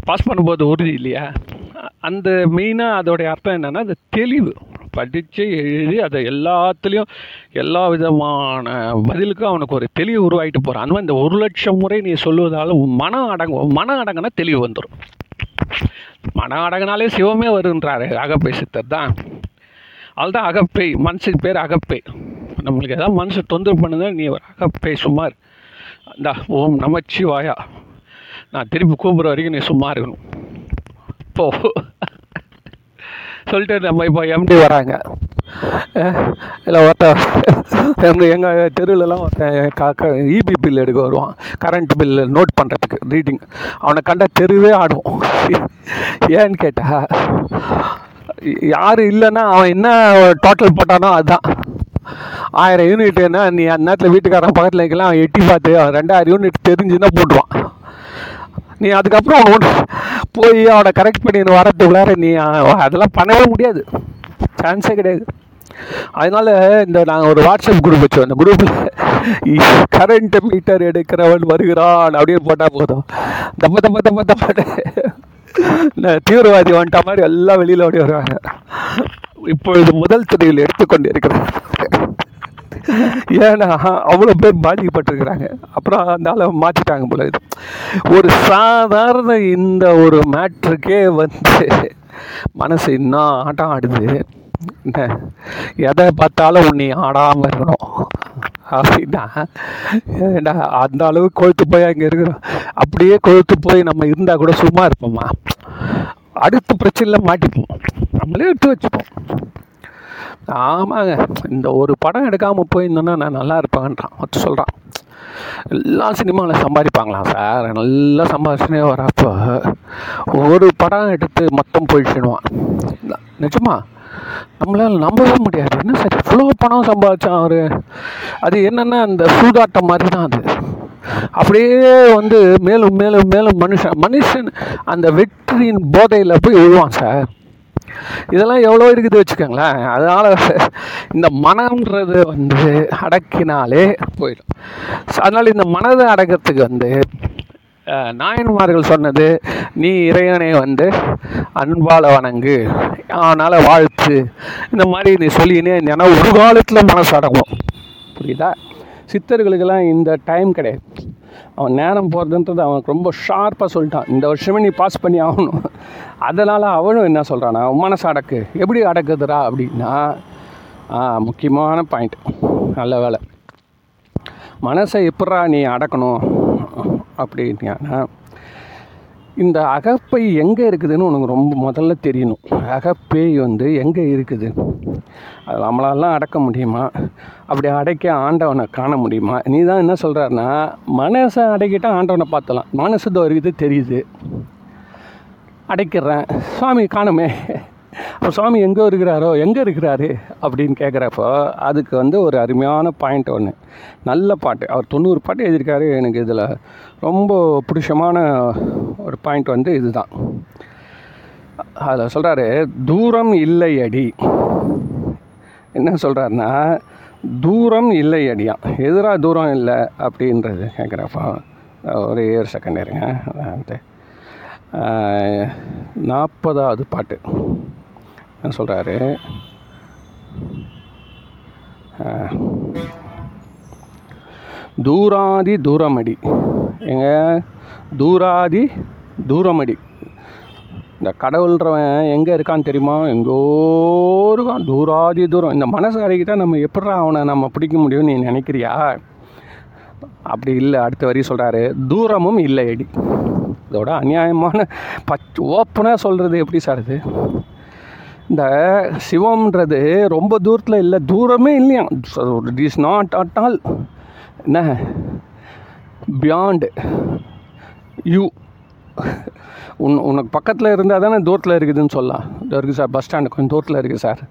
பாஸ் பண்ணும்போது உறுதி இல்லையா? அந்த மெயினாக அதோடைய அர்த்தம் என்னென்னா அந்த தெளிவு. படித்து எழுதி அதை எல்லாத்துலேயும் எல்லா விதமான பதிலுக்கும் அவனுக்கு ஒரு தெளிவு உருவாகிட்டு போகிறான் அந்த மாதிரி இந்த ஒரு லட்சம் முறை நீ சொல்லுவதால் மனம் அடங்கும் மனம் அடங்கினா தெளிவு வந்துடும் மனம் அடங்கினாலே சிவமே வருன்றாரு அகப்பை சித்தர் தான். அதுதான் அகப்பை மனசுக்கு பேர் அகப்பை. நம்மளுக்கு ஏதாவது மனசு தொந்தரவு பண்ணுதா நீ ஒரு அகப்பை சுமார் இந்த ஓம் நமச்சிவாயா. நான் திருப்பி கூப்பிட்ற வரைக்கும் நீ சும்மா இருக்கணும். போ. சொல்லிட்டு நம்ம இப்போ எம்டி வராங்க. இல்லை ஒருத்தன் எங்கள் எங்கள் தெருவிலலாம் ஒருத்தன் காக்க இபி பில் எடுக்க வருவான். கரண்ட் பில் நோட் பண்ணுறதுக்கு ரீடிங் அவனை கண்ட தெருவே ஆடும். ஏன்னு கேட்டா யார் இல்லைன்னா அவன் என்ன டோட்டல் போட்டானோ அதுதான் ஆயிரம் யூனிட்னா நீ அந்த நேரத்தில் வீட்டுக்காரன் பக்கத்தில் இருக்கலாம் அவன் எட்டி பார்த்து அவன் ரெண்டாயிரம் யூனிட் தெரிஞ்சுன்னா போட்டுருவான். நீ அதுக்கப்புறம் போய் அவனை கரெக்ட் பண்ணி வரத்துக்குள்ளார நீ அதெல்லாம் பண்ணவே முடியாது. சான்ஸே கிடையாது. அதனால இந்த நாங்கள் ஒரு வாட்ஸ்அப் குரூப் வச்சோம். அந்த குரூப்பில் கரண்ட் மீட்டர் எடுக்கிறவன் வருகிறான் அப்படின்னு போட்டால் போதும். தப்ப தப்ப தப்ப தப்பாட்டு இந்த தீவிரவாதி வந்துட்ட மாதிரி எல்லாம் வெளியில் ஓடி வருவாங்க. இப்பொழுது முதல் துறையில் எடுத்துக்கொண்டு இருக்கிறேன் ஏன்னா அவ்வளோ பேர் பாதிக்கப்பட்டிருக்கிறாங்க. அப்புறம் அந்த மாற்றிட்டாங்க போல இது ஒரு சாதாரண இந்த ஒரு மேட்ருக்கே வந்து மனசு இன்னும் ஆட்டம் ஆடுது. என்ன? எதை பார்த்தாலும் உன்னை ஆடாமல் இருக்கணும். அப்படின்னா ஏண்டா அந்த அளவுக்கு கொழுத்து போய் அங்கே இருக்கிறோம். அப்படியே கொழுத்து போய் நம்ம இருந்தால் கூட சும்மா இருப்போமா? அடுத்த பிரச்சனையில் மாட்டிப்போம். நம்மளே எடுத்து வச்சுப்போம். ஆமாங்க. இந்த ஒரு படம் எடுக்காமல் போயிருந்தோன்னா நான் நல்லா இருப்பேன்றான் மொத்தம் சொல்கிறான் எல்லா சினிமாவில் சம்பாதிப்பாங்களாம் சார். நல்லா சம்பாதிச்சுனே வரப்போ. ஒரு படம் எடுத்து மொத்தம் போயிடுச்சுடுவான் நிஜமா? நம்மளால் நம்பவே முடியாது. என்ன சார் இவ்வளோ பணம் சம்பாதிச்சான் அவர்? அது என்னென்னா அந்த சூதாட்டம் மாதிரி தான் அது. அப்படியே வந்து மேலும் மேலும் மேலும் மனுஷன் மனுஷன் அந்த வெற்றியின் போதையில் போய் விழுவான் சார். இதெல்லாம் எவ்வளோ இருக்குது வச்சுக்கோங்களேன். அதனால் இந்த மனம்ன்றது வந்து அடக்கினாலே போயிடும். அதனால் இந்த மனதை அடக்கிறதுக்கு வந்து நாயன்மார்கள் சொன்னது நீ இறைவனை வந்து அன்பால் வணங்கு. ஆனால் வாழ்த்து. இந்த மாதிரி நீ சொல்லினே ஏன்னா ஒரு காலத்தில் மனசு அடங்கும். புரியுதா? சித்தர்களுக்கெல்லாம் இந்த டைம் கிடையாது. அவன் நேரம் போகிறதுன்றது அவன் ரொம்ப ஷார்ப்பாக சொல்லிட்டான். இந்த வருஷமே நீ பாஸ் பண்ணி ஆகணும். அதனால் அவனும் என்ன சொல்கிறானா மனசு அடக்கு. எப்படி அடக்குதுடா? அப்படின்னா முக்கியமான பாயிண்ட் நல்ல வேலை மனசை எப்படா நீ அடக்கணும்? அப்படின்னா இந்த அகப்பை எங்கே இருக்குதுன்னு உனக்கு ரொம்ப முதல்ல தெரியணும். அகப்பேய் வந்து எங்கே இருக்குது? அது நம்மளாலாம் அடக்க முடியுமா? அப்படி அடைக்க ஆண்டவனை காண முடியுமா? நீ தான் என்ன சொல்கிறாருன்னா மனசை அடைக்கிட்டால் ஆண்டவனை பார்த்தலாம் மனசு தோ தெரியுது. அடைக்கிறேன். சுவாமி காணுமே. அப்போ சுவாமி எங்கே இருக்கிறாரோ எங்கே இருக்கிறாரு அப்படின்னு கேட்குறப்போ அதுக்கு வந்து ஒரு அருமையான பாயிண்ட் ஒன்று நல்ல பாட்டு. அவர் தொண்ணூறு பாட்டு எழுதியிருக்காரு. எனக்கு இதில் ரொம்ப பிடிச்சமான ஒரு பாயிண்ட் வந்து இதுதான். அதில் சொல்கிறாரு தூரம் இல்லை அடி என்ன சொல்கிறாருன்னா தூரம் இல்லை அடியான் எதிராக தூரம் இல்லை? அப்படின்றது கேட்குறப்போ ஒரு ஏழு செகண்ட் இருங்க வந்து நாற்பதாவது பாட்டு. சொல்கிறாரு தூராதி தூரமடி. எங்க தூராதி தூரமடி. இந்த கடவுள்ன்றவன் எங்கே இருக்கான்னு தெரியுமா? எங்கோ இருக்கான். தூராதி தூரம். இந்த மனசு அடைக்கிட்டா நம்ம எப்படா அவனை நம்ம பிடிக்க முடியும்னு நீ நினைக்கிறியா? அப்படி இல்லை. அடுத்த வரி சொல்கிறாரு தூரமும் இல்லை அடி இதோட அநியாயமான பச் ஓப்பனாக சொல்கிறது எப்படி சார் இது? இந்த சிவம்ன்றது ரொம்ப தூரத்தில் இல்லை தூரமே இல்லையா? It is not at all என்ன? பியாண்டு யூ உன் உனக்கு பக்கத்தில் இருந்தால் தானே தூரத்தில் இருக்குதுன்னு சொல்லலாம். இதோ இருக்குது சார் பஸ் ஸ்டாண்டு கொஞ்சம் தூரத்தில் இருக்குது சார்.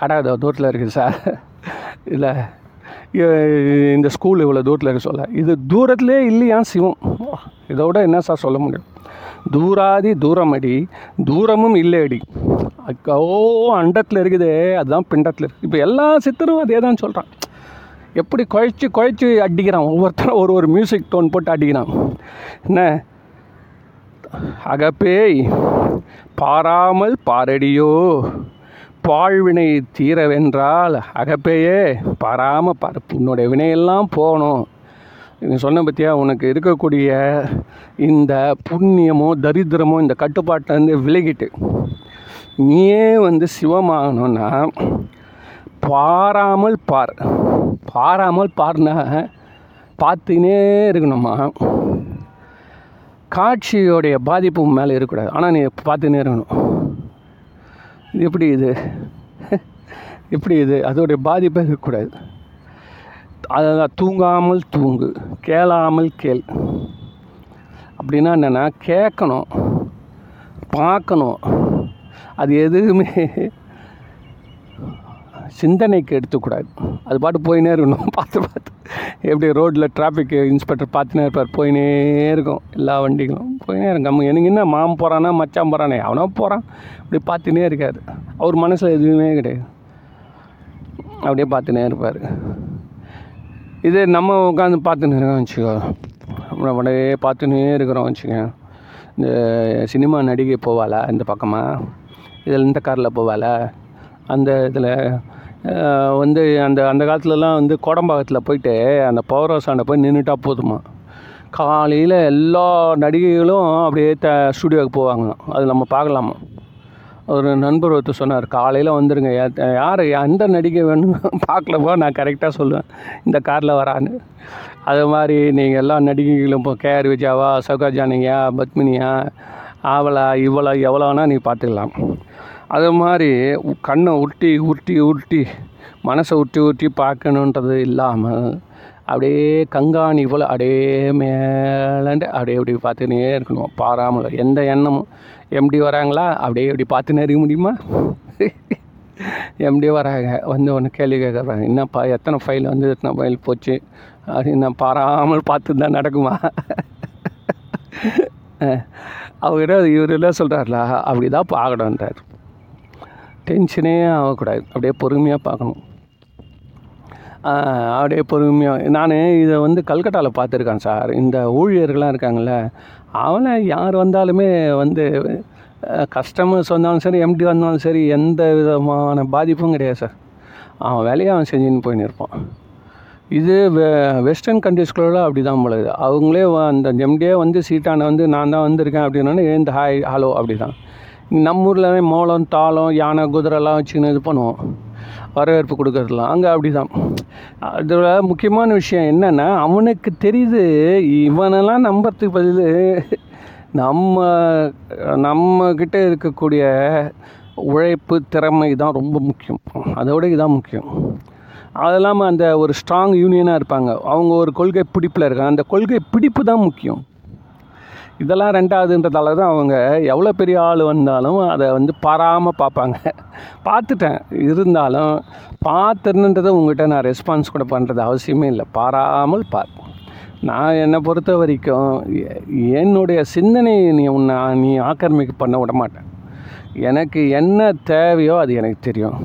கடை இதோ தூரத்தில் இருக்குது சார். இல்லை இந்த ஸ்கூல் இவ்வளோ தூரத்தில் இருக்க சொல்ல. இது தூரத்துலேயே இல்லையா சிவம்? இதோட என்ன சார் சொல்ல முடியும்? தூராதி தூரமடி தூரமும் இல்லையடி. அக்கோ அண்டத்தில் இருக்குது. அதுதான் பிண்டத்தில் இருக்குது இப்போ எல்லா சித்தரும் அதே தான் சொல்கிறான் எப்படி குழைச்சி குழைச்சி அடிக்கிறான். ஒவ்வொருத்தரும் ஒரு ஒரு மியூசிக் டோன் போட்டு அடிக்கிறான். என்ன? அகப்பேய் பாராமல் பாரடியோ. பாழ்வினை தீரவென்றால் அகப்பேயே பாராமல் பாரு. உன்னுடைய வினையெல்லாம் போகணும். நீ சொன்ன பற்றியா உனக்கு இருக்கக்கூடிய இந்த புண்ணியமோ தரித்திரமோ இந்த கட்டுப்பாட்டிலேருந்து விலகிட்டு. நீயே வந்து சிவமாகணும்னா பாராமல் பார். பாராமல் பார்னா பார்த்துனே இருக்கணுமா? காட்சியோடைய பாதிப்பு மேலே இருக்கக்கூடாது. ஆனால் நீ பார்த்துன்னே இருக்கணும். இது எப்படி இது? எப்படி இது? அதோடைய பாதிப்பே இருக்கக்கூடாது. அதான் தூங்காமல் தூங்கு. கேளாமல் கேள். அப்படின்னா என்னென்னா கேட்கணும். பார்க்கணும். அது எதுவுமே சிந்தனைக்கு எடுத்துக்கூடாது. அது பாட்டு போயினே இருக்கணும் பார்த்து பார்த்து. எப்படி ரோட்டில் டிராஃபிக் இன்ஸ்பெக்டர் பார்த்துனே இருப்பார். போயினே இருக்கும். எல்லா வண்டிகளும் போயினே இருக்கும். நம்ம எனக்கு என்ன மாம் போகிறானா மச்சான் போகிறானே அவனா போகிறான் அப்படி பார்த்துனே இருக்காரு. அவர் மனசில் எதுவுமே கிடையாது. அப்படியே பார்த்துனே இருப்பார். இது நம்ம உட்காந்து பார்த்துன்னு இருக்கோம் வச்சுக்கோ. நம்ம அப்படியே பார்த்துன்னே இருக்கிறோம் வச்சுக்கோ இந்த சினிமா நடிகை போவாளா இந்த பக்கமாக இதில் இந்த காரில் போவாளா? அந்த இதில் வந்து அந்த அந்த காலத்துலலாம் வந்து கோடம்பாக்கத்தில் போயிட்டு அந்த பவர் ஹவுஸாண்ட போய் நின்றுட்டா போதுமா? காலையில் எல்லா நடிகைகளும் அப்படியே த ஸ்டுடியோவுக்கு போவாங்க. அது நம்ம பார்க்கலாமா? ஒரு நண்பர் ஒருத்தர் சொன்னார் காலையில் வந்துடுங்க யார்? எந்த நடிகை வேணும் பார்க்கலப்போ. நான் கரெக்டாக சொல்லுவேன். இந்த காரில் வரான்னு. அது மாதிரி நீங்கள் எல்லா நடிகைகளும் இப்போ கேஆர் விஜயாவா சௌகா ஜானகியா பத்மினியா ஆவலா இவளா எவ்வளோனா நீ பார்த்துக்கலாம். அது மாதிரி கண்ணை உருட்டி உருட்டி உருட்டி மனசை உருட்டி உருட்டி பார்க்கணுன்றது இல்லாமல் அப்படியே கங்காணி போல் அப்படியே மேலண்டு அப்படியே இப்படி பார்த்துனே இருக்கணும். பாராமல் எந்த எண்ணமும் எம்டி வராங்களா? அப்படியே இப்படி பார்த்துனே இருக்க முடியுமா? எம்டி வராங்க. வந்து ஒன்று கேள்வி கேட்குறாங்க. என்னப்பா எத்தனை ஃபைல் வந்து எத்தனை ஃபைல் போச்சு? அப்படின்னு என்ன பாராமல் பார்த்து தான் நடக்குமா அவர்கிட்ட இவர் என்ன சொல்கிறார்ல அப்படி தான் பார்க்கணுன்றார். டென்ஷனே ஆகக்கூடாது. அப்படியே பொறுமையாக பார்க்கணும். அப்படியே பொறுமையாக நான் இதை வந்து கல்கட்டாவில் பார்த்துருக்கேன் சார். இந்த ஊழியர்கள்லாம் இருக்காங்கள்ல அவனை யார் வந்தாலுமே வந்து கஸ்டமர்ஸ் வந்தாலும் சரி எம்டி வந்தாலும் சரி எந்த விதமான பாதிப்பும் கிடையாது சார். அவன் வேலையை அவன் செஞ்சுன்னு போயின்னு இருப்பான். இது வெ வெஸ்டர்ன் கண்ட்ரீஸ்குள்ள அப்படி தான் போலது அவங்களே அந்த எம்டியே வந்து சீட்டான வந்து நான் தான் வந்திருக்கேன் அப்படின்னா எழுந்து ஹாய் ஹலோ அப்படி தான் நம்ம ஊரில் மோளம் தாளம் யானை குதிரைலாம் வச்சுக்கின்னு இது பண்ணுவோம். வரவேற்பு கொடுக்கறதுலாம். அங்கே அப்படி தான் அதில் முக்கியமான விஷயம் என்னென்னா அவனுக்கு தெரியுது இவனெல்லாம் நம்புறதுக்கு பதில் நம்ம நம்மக்கிட்ட இருக்கக்கூடிய உழைப்பு திறமை தான் ரொம்ப முக்கியம். அதோட இதுதான் முக்கியம். அது இல்லாமல் அந்த ஒரு ஸ்ட்ராங் யூனியனாக இருப்பாங்க. அவங்க ஒரு கொள்கை பிடிப்பில் இருக்காங்க. அந்த கொள்கை பிடிப்பு தான் முக்கியம். இதெல்லாம் ரெண்டாவதுன்றதால தான் அவங்க எவ்வளோ பெரிய ஆள் வந்தாலும் அதை வந்து பாராமல் பார்ப்பாங்க. பார்த்துட்டேன். இருந்தாலும் பார்த்துருன்றதை உங்கள்கிட்ட நான் ரெஸ்பான்ஸ் கூட பண்ணுறது அவசியமே இல்லை. பாராமல் பார் நான் என்னை பொறுத்த வரைக்கும் என்னுடைய சிந்தனையை நீ உன்னை நீ ஆக்கிரமிக்க பண்ண விட மாட்டேன். எனக்கு என்ன தேவையோ அது எனக்கு தெரியும்.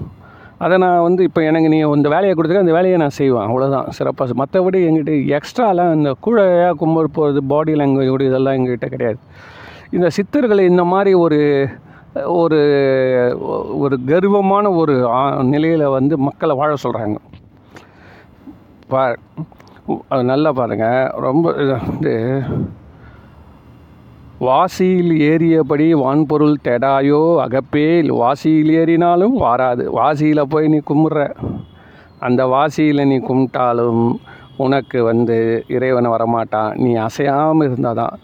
அதை நான் வந்து இப்போ எனக்கு நீ இந்த வேலையை கொடுத்துக்க அந்த வேலையை நான் செய்வேன். அவ்வளோதான் சிறப்பாக மற்றபடி எங்கிட்ட எக்ஸ்ட்ராலாம் இந்த கூழையாக கும்பல் போகிறது பாடி லாங்குவேஜ் இதெல்லாம் எங்ககிட்ட கிடையாது. இந்த சித்தர்களை இந்த மாதிரி ஒரு ஒரு ஒரு கர்வமான ஒரு நிலையில் வந்து மக்களை வாழ சொல்கிறாங்க பா அது நல்லா பாருங்கள் ரொம்ப இது வந்து வாசியில் ஏறியபடி வான்பொருள் தெடாயோ அகப்பேல். வாசியில் ஏறினாலும் வாராது. வாசியில் போய் நீ கும்பிட்ற அந்த வாசியில் நீ கும்பிட்டாலும் உனக்கு வந்து இறைவன் வரமாட்டான். நீ அசையாமல் இருந்தால் தான்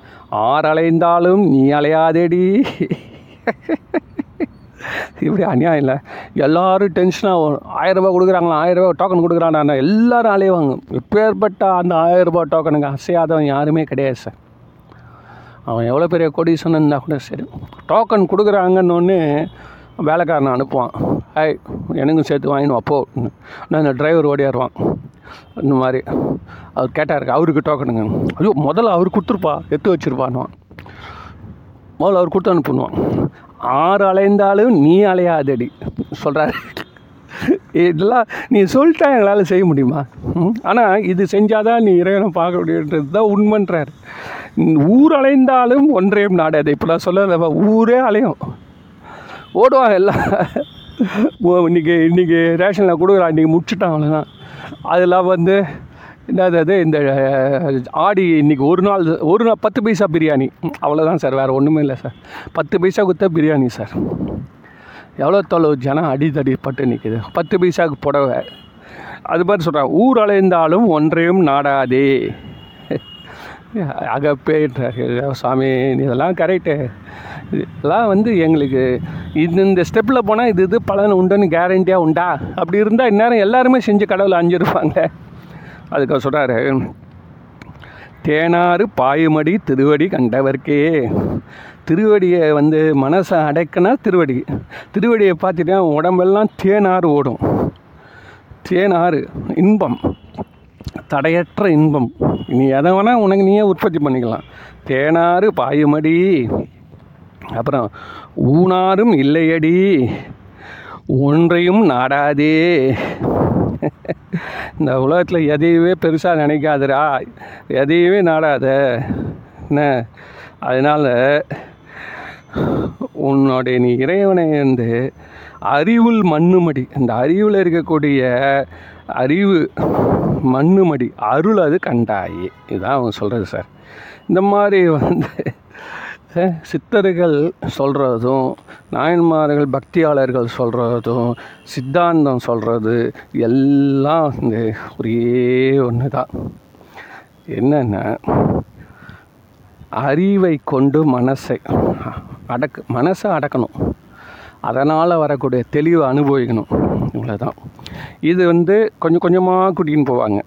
ஆறலைந்தாலும் நீ அலையாதேடி. இப்படி அநியாயம் இல்லை. எல்லாரும் டென்ஷனாக ஆயிரம் ரூபாய் கொடுக்குறாங்களா ஆயிரம் ரூபாய் டோக்கன் கொடுக்குறானா எல்லாரும் அலைவாங்க. எப்பேற்பட்ட அந்த ஆயிரம் ரூபாய் டோக்கனுக்கு அசையாதவன் யாருமே கிடையாது சார் அவன் எவ்வளோ பெரிய கொடிசன் இருந்தால் கூட சரி. டோக்கன் கொடுக்குறாங்கன்னு வேலைக்காரனை அனுப்புவான். ஐய் எனக்கும் சேர்த்து வாங்கினு அப்போ நான் இந்த டிரைவர் ஓடியாருவான் இந்த மாதிரி. அவர் கேட்டார் அவருக்கு டோக்கனுங்க ஐயோ முதல்ல அவர் கொடுத்துருப்பா எடுத்து வச்சிருப்பான்வான் முதல்ல அவர் கொடுத்து அனுப்புவான் ஆறு அலைந்தாலும் நீ அலையாதடி சொல்கிறாரு இதெல்லாம் நீ சொல்லிட்டா எங்களால் செய்ய முடியுமா? ஆனால் இது செஞ்சாதான் நீ இறைவனை பார்க்க முடியுன்றது தான் உண்மைன்றார். ஊர் அலைந்தாலும் ஒன்றையும் நாடாது இப்போ சொல்ல ஊரே அலையும். ஓடுவாங்க எல்லாம். ஓ, இன்னைக்கு ரேஷனில் கொடுக்குறான் இன்றைக்கி முடிச்சுட்டான் அவ்வளோதான் அதெல்லாம் வந்து என்னது அது? இந்த ஆடி இன்றைக்கி ஒரு நாள் ஒரு நாள் பத்து பைசா பிரியாணி. அவ்வளோதான் சார். வேறு ஒன்றுமே இல்லை சார். பத்து பைசா கொடுத்தா பிரியாணி சார். எவ்வளோ தொலைவு ஜனம் அடிதடி பட்டு நிற்கிது பத்து பைசாவுக்கு புடவை. அது மாதிரி சொல்கிறாங்க ஊர் அலைந்தாலும் ஒன்றையும் நாடாதே. அகப்பேன்றாரு சாமி இதெல்லாம் கரெக்டு இதெல்லாம் வந்து எங்களுக்கு இது இந்த ஸ்டெப்பில் போனால் இது இது பலன் உண்டுன்னு கேரண்டியாக உண்டா? அப்படி இருந்தால் இந்நேரம் எல்லாருமே செஞ்சு கடவுளை அஞ்சிருப்பாங்க. அதுக்காக சொல்கிறாரு தேனாறு பாயுமடி திருவடி கண்டவர்க்கே. திருவடியை வந்து மனசை அடைக்கினா திருவடி. திருவடியை பார்த்துட்டா உடம்பெல்லாம் தேனாறு ஓடும். தேனாறு இன்பம். தடையற்ற இன்பம். நீ எதை வேணால் உனக்கு நீயே உற்பத்தி பண்ணிக்கலாம். தேனாறு பாயுமடி. அப்புறம் ஊனாரும் இல்லையடி. ஒன்றையும் நாடாதே. இந்த உலகத்தில் எதையுமே பெருசாக நினைக்காதடா. எதையுமே நாடாத. என்ன? அதனால் உன்னுடைய நீ இறைவனை வந்து அறிவுள் மண்ணுமடி. இந்த அறிவில் இருக்கக்கூடிய அறிவு மண்ணுமடி அருள் அது கண்டாயி. இதுதான் அவங்க சொல்கிறது சார். இந்த மாதிரி வந்து சித்தர்கள் சொல்கிறதும் நாயன்மார்கள் பக்தியாளர்கள் சொல்கிறதும் சித்தாந்தம் சொல்கிறது எல்லாம் வந்து ஒரே ஒன்று தான் என்னென்னா அறிவை கொண்டு மனசை அடக்கு மனசை அடக்கணும். அதனால் வரக்கூடிய தெளிவை அனுபவிக்கணும். இவ்வளோதான் இது வந்து கொஞ்சம் கொஞ்சமாக கூட்டின்னு போவாங்க.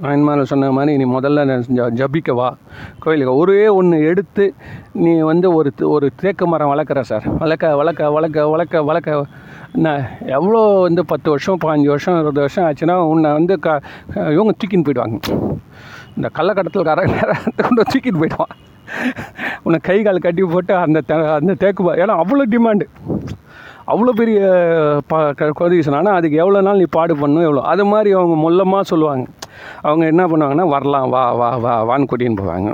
நாயன்மார்கள் சொன்ன மாதிரி நீ முதல்ல ஜபிக்கவா ஜபிக்க வா. கோயிலுக்கு ஒரே ஒன்று எடுத்து நீ வந்து ஒரு ஒரு தேக்கு மரம் வளர்க்குற சார். வளர்க்க வளர்க்க வளர்க்க வளர்க்க வளர்க்க. என்ன எவ்வளோ வந்து பத்து வருஷம் பாஞ்சு வருஷம் இருபது வருஷம் ஆச்சுன்னா உன்னை வந்து க இவங்க தூக்கின்னு போயிடுவாங்க. இந்த கள்ளக்கடத்தில் கர நேரத்தை கொண்டு தூக்கிட்டு போயிடுவான். உன்னை கை கால் கட்டி போட்டு அந்த தே- அந்த தேக்கு ஏன்னா அவ்வளோ டிமாண்டு. அவ்வளோ பெரிய பா கொதிஷன் ஆனால் அதுக்கு எவ்வளோ நாள் நீ பாடு பண்ணும் எவ்வளோ அது மாதிரி அவங்க மொல்லமாக சொல்லுவாங்க. அவங்க என்ன பண்ணுவாங்கன்னா வரலாம் வா வா வா வான்னு கூட்டின்னு போவாங்க.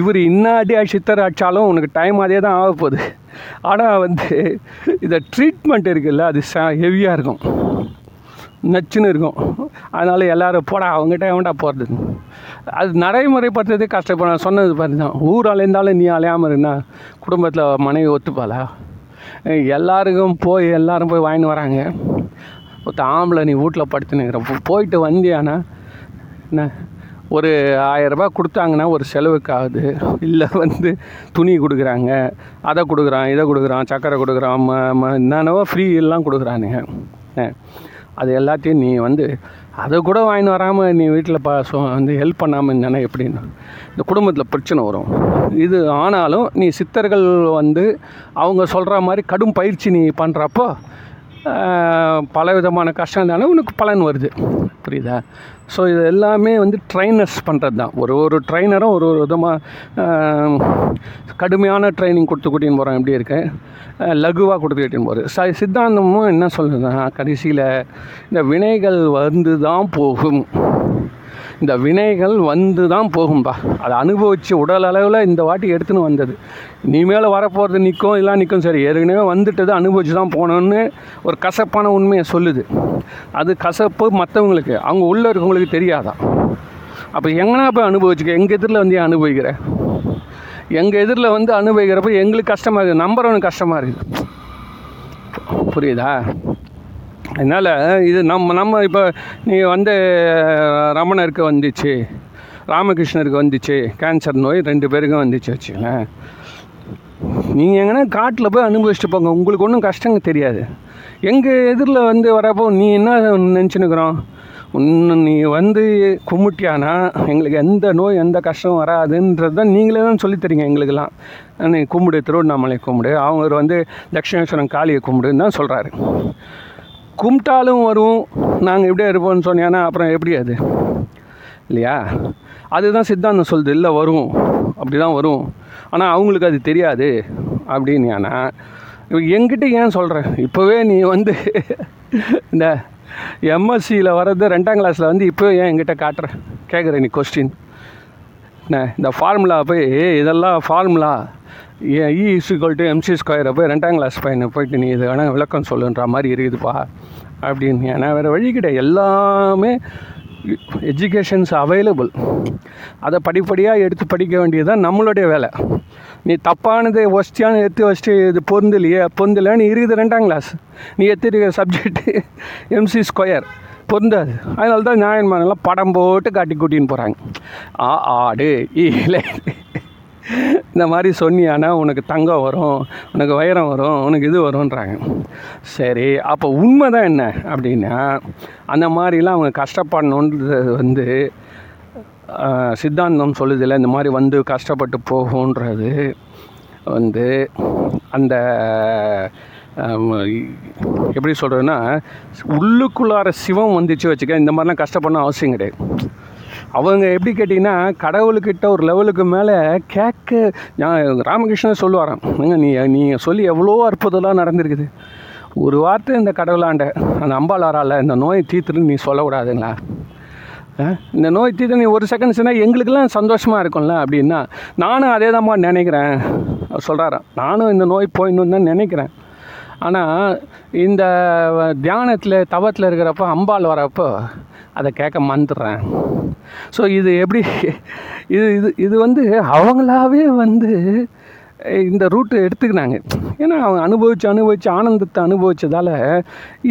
இவர் இன்னாடி சித்தர் அடித்தாலும் உனக்கு டைம் அதே தான் ஆக போகுது. ஆனால் வந்து இந்த ட்ரீட்மெண்ட் இருக்குல்ல அது ச ஹெவியாக இருக்கும். நச்சுன்னு இருக்கும். அதனால் எல்லோரும் போடா அவங்ககிட்ட எவன்டா போகிறது அது நடைமுறைப்படுத்துறதே கஷ்டப்பட சொன்னது பாருங்க தான் ஊர் அலைந்தாலும் நீ அலையாமல் இருந்தா குடும்பத்தில் மனைவி ஒத்துப்பாளா? எல்லாருக்கும் போய் எல்லாரும் போய் வாங்கின்னு வராங்க. ஒருத்த ஆம்பளை நீ வீட்டில் படுத்துனுங்கிற போயிட்டு வந்தியானா? என்ன? ஒரு ஆயரரூபா கொடுத்தாங்கன்னா ஒரு செலவுக்கு ஆகுது இல்லை வந்து துணி கொடுக்குறாங்க. அதை கொடுக்குறான் இதை கொடுக்குறான் சக்கரை கொடுக்குறான் ம ம என்னென்னவோ ஃப்ரீ எல்லாம் கொடுக்குறானுங்க. அது எல்லாத்தையும் நீ வந்து அதை கூட வாங்கின்னு வராமல் நீ வீட்டில் பா சொ வந்து ஹெல்ப் பண்ணாமல் இருந்தானே எப்படின்னா? இந்த குடும்பத்தில் பிரச்சனை வரும். இது ஆனாலும் நீ சித்தர்கள் வந்து அவங்க சொல்கிற மாதிரி கடும் பயிற்சி நீ பண்ணுறப்போ பல விதமான கஷ்டம் இருந்தாலும் உனக்கு பலன் வருது. புரியுதா? ஸோ இது எல்லாமே வந்து ட்ரைனர்ஸ் பண்ணுறது தான் ஒரு ஒரு ட்ரைனரும் ஒரு ஒரு விதமாக கடுமையான ட்ரைனிங் கொடுத்து கூட்டின்னு போகிறான் எப்படி இருக்கு? லகுவாக கொடுத்து கூட்டின்னு போகிறது ச சித்தாந்தமும் என்ன சொல்லுதுன்னா கடைசியில் இந்த வினைகள் வந்து தான் போகும். இந்த வினைகள் வந்து தான் போகும்பா. அதை அனுபவித்து உடல் அளவில் இந்த வாட்டி எடுத்துன்னு வந்தது. இனிமேல் வரப்போகிறது நிற்கும் இல்லை நிற்கும் சரி. ஏற்கனவே வந்துட்டது அனுபவிச்சு தான் போகணுன்னு ஒரு கசப்பான உண்மையை சொல்லுது. அது கசப்பு மற்றவங்களுக்கு அவங்க உள்ளே இருக்கவங்களுக்கு தெரியாதான் அப்போ எங்கன்னா போய் அனுபவிச்சுக்க எங்கள் எதிரில் வந்து ஏன் அனுபவிக்கிற? எங்கள் எதிரில் வந்து அனுபவிக்கிறப்ப எங்களுக்கு கஷ்டமாக இருக்குது நம்புறவனுக்கு கஷ்டமாக இருக்குது. புரியுதா? அதனால் இது நம்ம நம்ம இப்போ நீ வந்து ரமணருக்கு வந்துச்சு ராமகிருஷ்ணருக்கு வந்துச்சு கேன்சர் நோய் ரெண்டு பேருக்கும் வந்துச்சு வச்சுங்களேன் நீங்கள் எங்கன்னா காட்டில் போய் அனுபவிச்சுட்டு போங்க உங்களுக்கு ஒன்றும் கஷ்டங்க தெரியாது. எங்கள் எதிரில் வந்து வரப்போ நீ என்ன நினச்சினுக்கிறோம் உன்னை நீ வந்து கும்பிட்டியானா எங்களுக்கு எந்த நோய் எந்த கஷ்டம் வராதுன்றது தான் நீங்களே தான் சொல்லித் தரீங்க எங்களுக்கெல்லாம். நீ கும்பிடு திருவண்ணாமலை கும்பிடு அவங்க வந்து தட்சிணேஸ்வரம் காளியை கும்பிடுன்னு தான் சொல்கிறாரு கும்பிட்டாலும் வரும். நாங்கள் எப்படியா இருப்போம்னு சொன்னீங்கன்னா அப்புறம் எப்படி அது? இல்லையா? அதுதான் சித்தாந்தம் சொல்லுது. இல்லை வரும். அப்படி தான் வரும். ஆனால் அவங்களுக்கு அது தெரியாது. அப்படின்னா என்கிட்ட ஏன் சொல்கிறேன் இப்போவே நீ வந்து இந்த எம்எஸ்சியில் வர்றது ரெண்டாம் கிளாஸில் வந்து இப்போவே ஏன் என்கிட்ட காட்டுற? கேட்குற நீ கொஸ்டின் என்ன? இந்த ஃபார்முலா போய் இதெல்லாம் formula E equal to MC ஸ்கொயரை போய் ரெண்டாம் கிளாஸ் பையனை போயிட்டு நீ இது வேணால் விளக்கம் சொல்லுன்ற மாதிரி இருக்குதுப்பா அப்படின்னு. ஏன்னா வேறு வழி கிடையாது. எல்லாமே எஜுகேஷன்ஸ் அவைலபிள் அதை படிப்படியாக எடுத்து படிக்க வேண்டியது தான் நம்மளுடைய வேலை. நீ தப்பானது ஒஸ்டியான எடுத்து வச்சுட்டு இது பொருந்தலையே நீ இருக்குது ரெண்டாம் கிளாஸ் நீ எடுத்துருக்க சப்ஜெக்ட்டு எம்சி ஸ்கொயர் பொருந்தாது. அதனால தான் நியாயமானெல்லாம் படம் போட்டு காட்டி கூட்டின்னு போகிறாங்க ஆ ஆடு இல்லை இந்த மாதிரி சொன்னியானா உனக்கு தங்கம் வரும் உனக்கு வைரம் வரும் உனக்கு இது வரும்ன்றாங்க. சரி அப்போ உண்மை தான் என்ன அப்படின்னா அந்த மாதிரிலாம் அவங்க கஷ்டப்படணுன்றது வந்து சித்தாந்தம் சொல்லுதில்ல இந்த மாதிரி வந்து கஷ்டப்பட்டு போகுன்றது வந்து அந்த எப்படி சொல்கிறதுன்னா உள்ளுக்குள்ளார சிவம் வந்துச்சு வச்சுக்க இந்த மாதிரிலாம் கஷ்டப்படணும் அவசியம் கிடையாது. அவங்க எப்படி கேட்டிங்கன்னா கடவுள்கிட்ட ஒரு லெவலுக்கு மேலே கேட்க நான் ராமகிருஷ்ணன் சொல்லுவாராம். நீ நீங்கள் சொல்லி எவ்வளோ அற்புதம்லாம் நடந்திருக்குது. ஒரு வார்த்தை இந்த கடவுளாண்ட அந்த அம்பாளாரால் இந்த நோயை தீர்த்துன்னு நீ சொல்லக்கூடாதுங்களா? இந்த நோய் தீர்த்து நீ ஒரு செகண்ட் சொன்னால் எங்களுக்கெல்லாம் சந்தோஷமாக இருக்கும்ல அப்படின்னா நானும் அதே தான்மா நினைக்கிறேன். சொல்கிறாராம் நானும் இந்த நோய் போயிடணுன்னு தான் நினைக்கிறேன். ஆனால் இந்த தியானத்தில் தவத்தில் இருக்கிறப்போ அம்பாள் வரப்போ அதை கேட்க மறந்துடுறேன். ஸோ இது எப்படி இது இது இது வந்து அவங்களாவே வந்து இந்த ரூட்டு எடுத்துக்கினாங்க. ஏன்னா அவங்க அனுபவித்து அனுபவித்து ஆனந்தத்தை அனுபவித்ததால்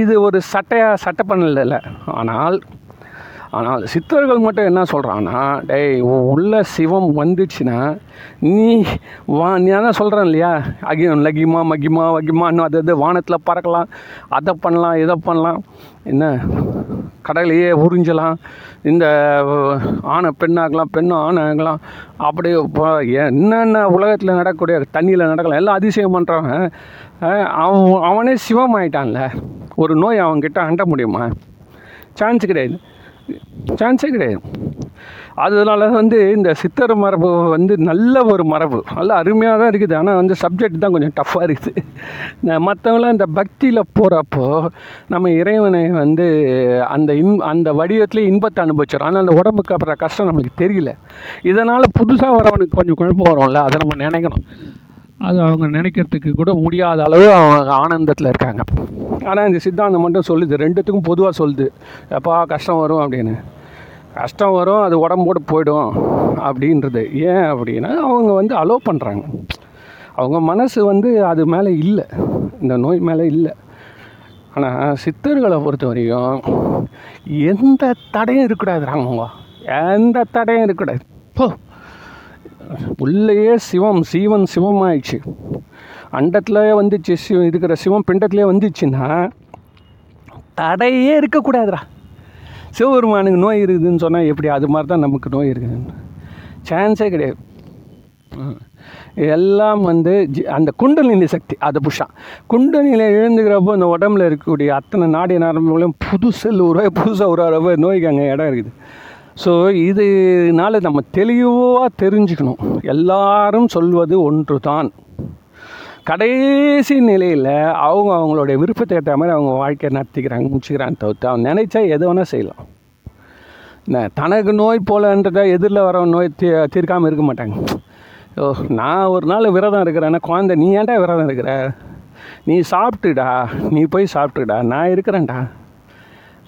இது ஒரு சட்டையாக சட்டை பண்ணல ஆனால் ஆனால் சித்தர்கள் மட்டும் என்ன சொல்கிறான்னா டேய் உள்ள சிவம் வந்துச்சுன்னா நீ வா நீ தான் சொல்கிறேன் இல்லையா? அகியம் லகிமா மகிமா வகிமான்னு அது அது வானத்தில் பறக்கலாம் அதை பண்ணலாம் இதை பண்ணலாம். என்ன? கடலையே உறிஞ்சலாம். இந்த ஆணை பெண்ணாகலாம் பெண்ணும் ஆணை ஆகலாம் அப்படியே ப- என்னென்ன உலகத்தில் நடக்கக்கூடிய தண்ணியில் நடக்கலாம் எல்லாம் அதிசயம் பண்ணுறவன் அவன் அவனே சிவம் ஆயிட்டான்ல. ஒரு நோய் அவன்கிட்ட அண்ட முடியுமா? சான்ஸ் கிடையாது. சான்ஸே கிடையாது. அதனால வந்து இந்த சித்தர் மரபு வந்து நல்ல ஒரு மரபு. நல்ல அருமையாக தான் இருக்குது. ஆனால் வந்து சப்ஜெக்ட் தான் கொஞ்சம் டஃப்பாக இருக்குது. மற்றவங்களாம் இந்த பக்தியில் போகிறப்போ நம்ம இறைவனை வந்து அந்த இன் அந்த வடிவத்திலே இன்பத்தை அனுபவிச்சிடும் ஆனால் அந்த உடம்புக்கு அப்புறம் கஷ்டம் நம்மளுக்கு தெரியல. இதனால் புதுசாக வரவனுக்கு கொஞ்சம் குழப்பம் வரும்ல அதை நம்ம நினைக்கணும். அது அவங்க நினைக்கிறதுக்கு கூட முடியாத அளவு அவங்க ஆனந்தத்தில் இருக்காங்க. ஆனால் இந்த சித்தாந்தம் மட்டும் சொல்லுது. ரெண்டுத்துக்கும் பொதுவாக சொல்லுது. எப்பா கஷ்டம் வரும் அப்படின்னு. கஷ்டம் வரும் அது உடம்போடு போயிடும் அப்படின்றது. ஏன் அப்படின்னா அவங்க வந்து அலோவ் பண்ணுறாங்க அவங்க மனசு வந்து அது மேலே இல்லை. இந்த நோய் மேலே இல்லை. ஆனால் சித்தர்களை பொறுத்த வரைக்கும் எந்த தடையும் இருக்கக்கூடாதுறாங்க எந்த தடையும் இருக்கக்கூடாது. போ. உள்ளேயே சிவம் சீவன் சிவமாயிடுச்சு. அண்டத்துலேயே வந்துச்சு சிவம் இருக்கிற சிவம் பிண்டத்துலேயே வந்துச்சுன்னா தடையே இருக்கக்கூடாதுடா. சிவபெருமானுக்கு நோய் இருக்குதுன்னு சொன்னால் எப்படி? அது மாதிரி தான் நமக்கு நோய் இருக்குதுன்னு சான்ஸே கிடையாது. எல்லாம் வந்து அந்த குண்டலினி சக்தி அதை புஷான் குண்டலினியில் எழுந்துக்கிறப்போ இந்த உடம்புல இருக்கக்கூடிய அத்தனை நாடி நரம்புகளையும் புது செல் உருவாய் புதுசாக உருவாகிறப்போ நோய்க்கு அங்கே இடம் இருக்குது. ஸோ இதனால நம்ம தெளிவாக தெரிஞ்சுக்கணும். எல்லாரும் சொல்வது ஒன்று தான் கடைசி நிலையில் அவங்க அவங்களுடைய விருப்பத்தை ஏற்ற மாதிரி அவங்க வாழ்க்கையை நடத்திக்கிறாங்க முடிச்சுக்கிறாங்க தவிர்த்து அவன் நினைச்சா எது வேணால் செய்யலாம். என்ன தனக்கு நோய் போலன்றதை எதிரில் வர நோய் தீ தீர்க்காமல் இருக்க மாட்டாங்க. ஓ நான் ஒரு நாள் விரதம் இருக்கிறேன்னா குழந்தை நீ ஏன்டா விரதம் இருக்கிற? நீ சாப்பிட்டுடா நீ போய் சாப்பிட்டுடா நான் இருக்கிறேன்டா.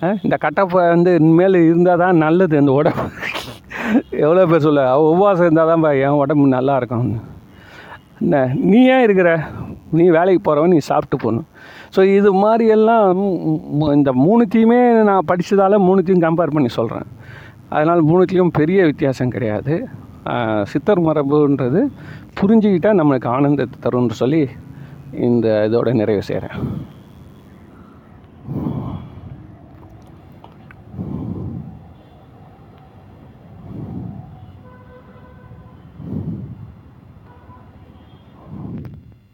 ஆ, இந்த கட்டப்பை வந்து இனிமேல் இருந்தால் தான் நல்லது இந்த உடம்பு. எவ்வளோ பேர் சொல்ல உபவாசம் இருந்தால் தான்ப்பா என் உடம்பு நல்லா இருக்கும். என்ன நீ ஏன் இருக்கிற? நீ வேலைக்கு போகிறவன் நீ சாப்பிட்டு போகணும் ஸோ இது மாதிரி எல்லாம் இந்த மூணுத்தையுமே நான் படித்ததால் மூணுத்தையும் கம்பேர் பண்ணி சொல்கிறேன் அதனால் மூணுத்தையும் பெரிய வித்தியாசம் கிடையாது. சித்தர் மரபுன்றது புரிஞ்சுக்கிட்டால் நம்மளுக்கு ஆனந்தத்தை தரும்னு சொல்லி இந்த இதோட நிறைவு செய்கிறேன்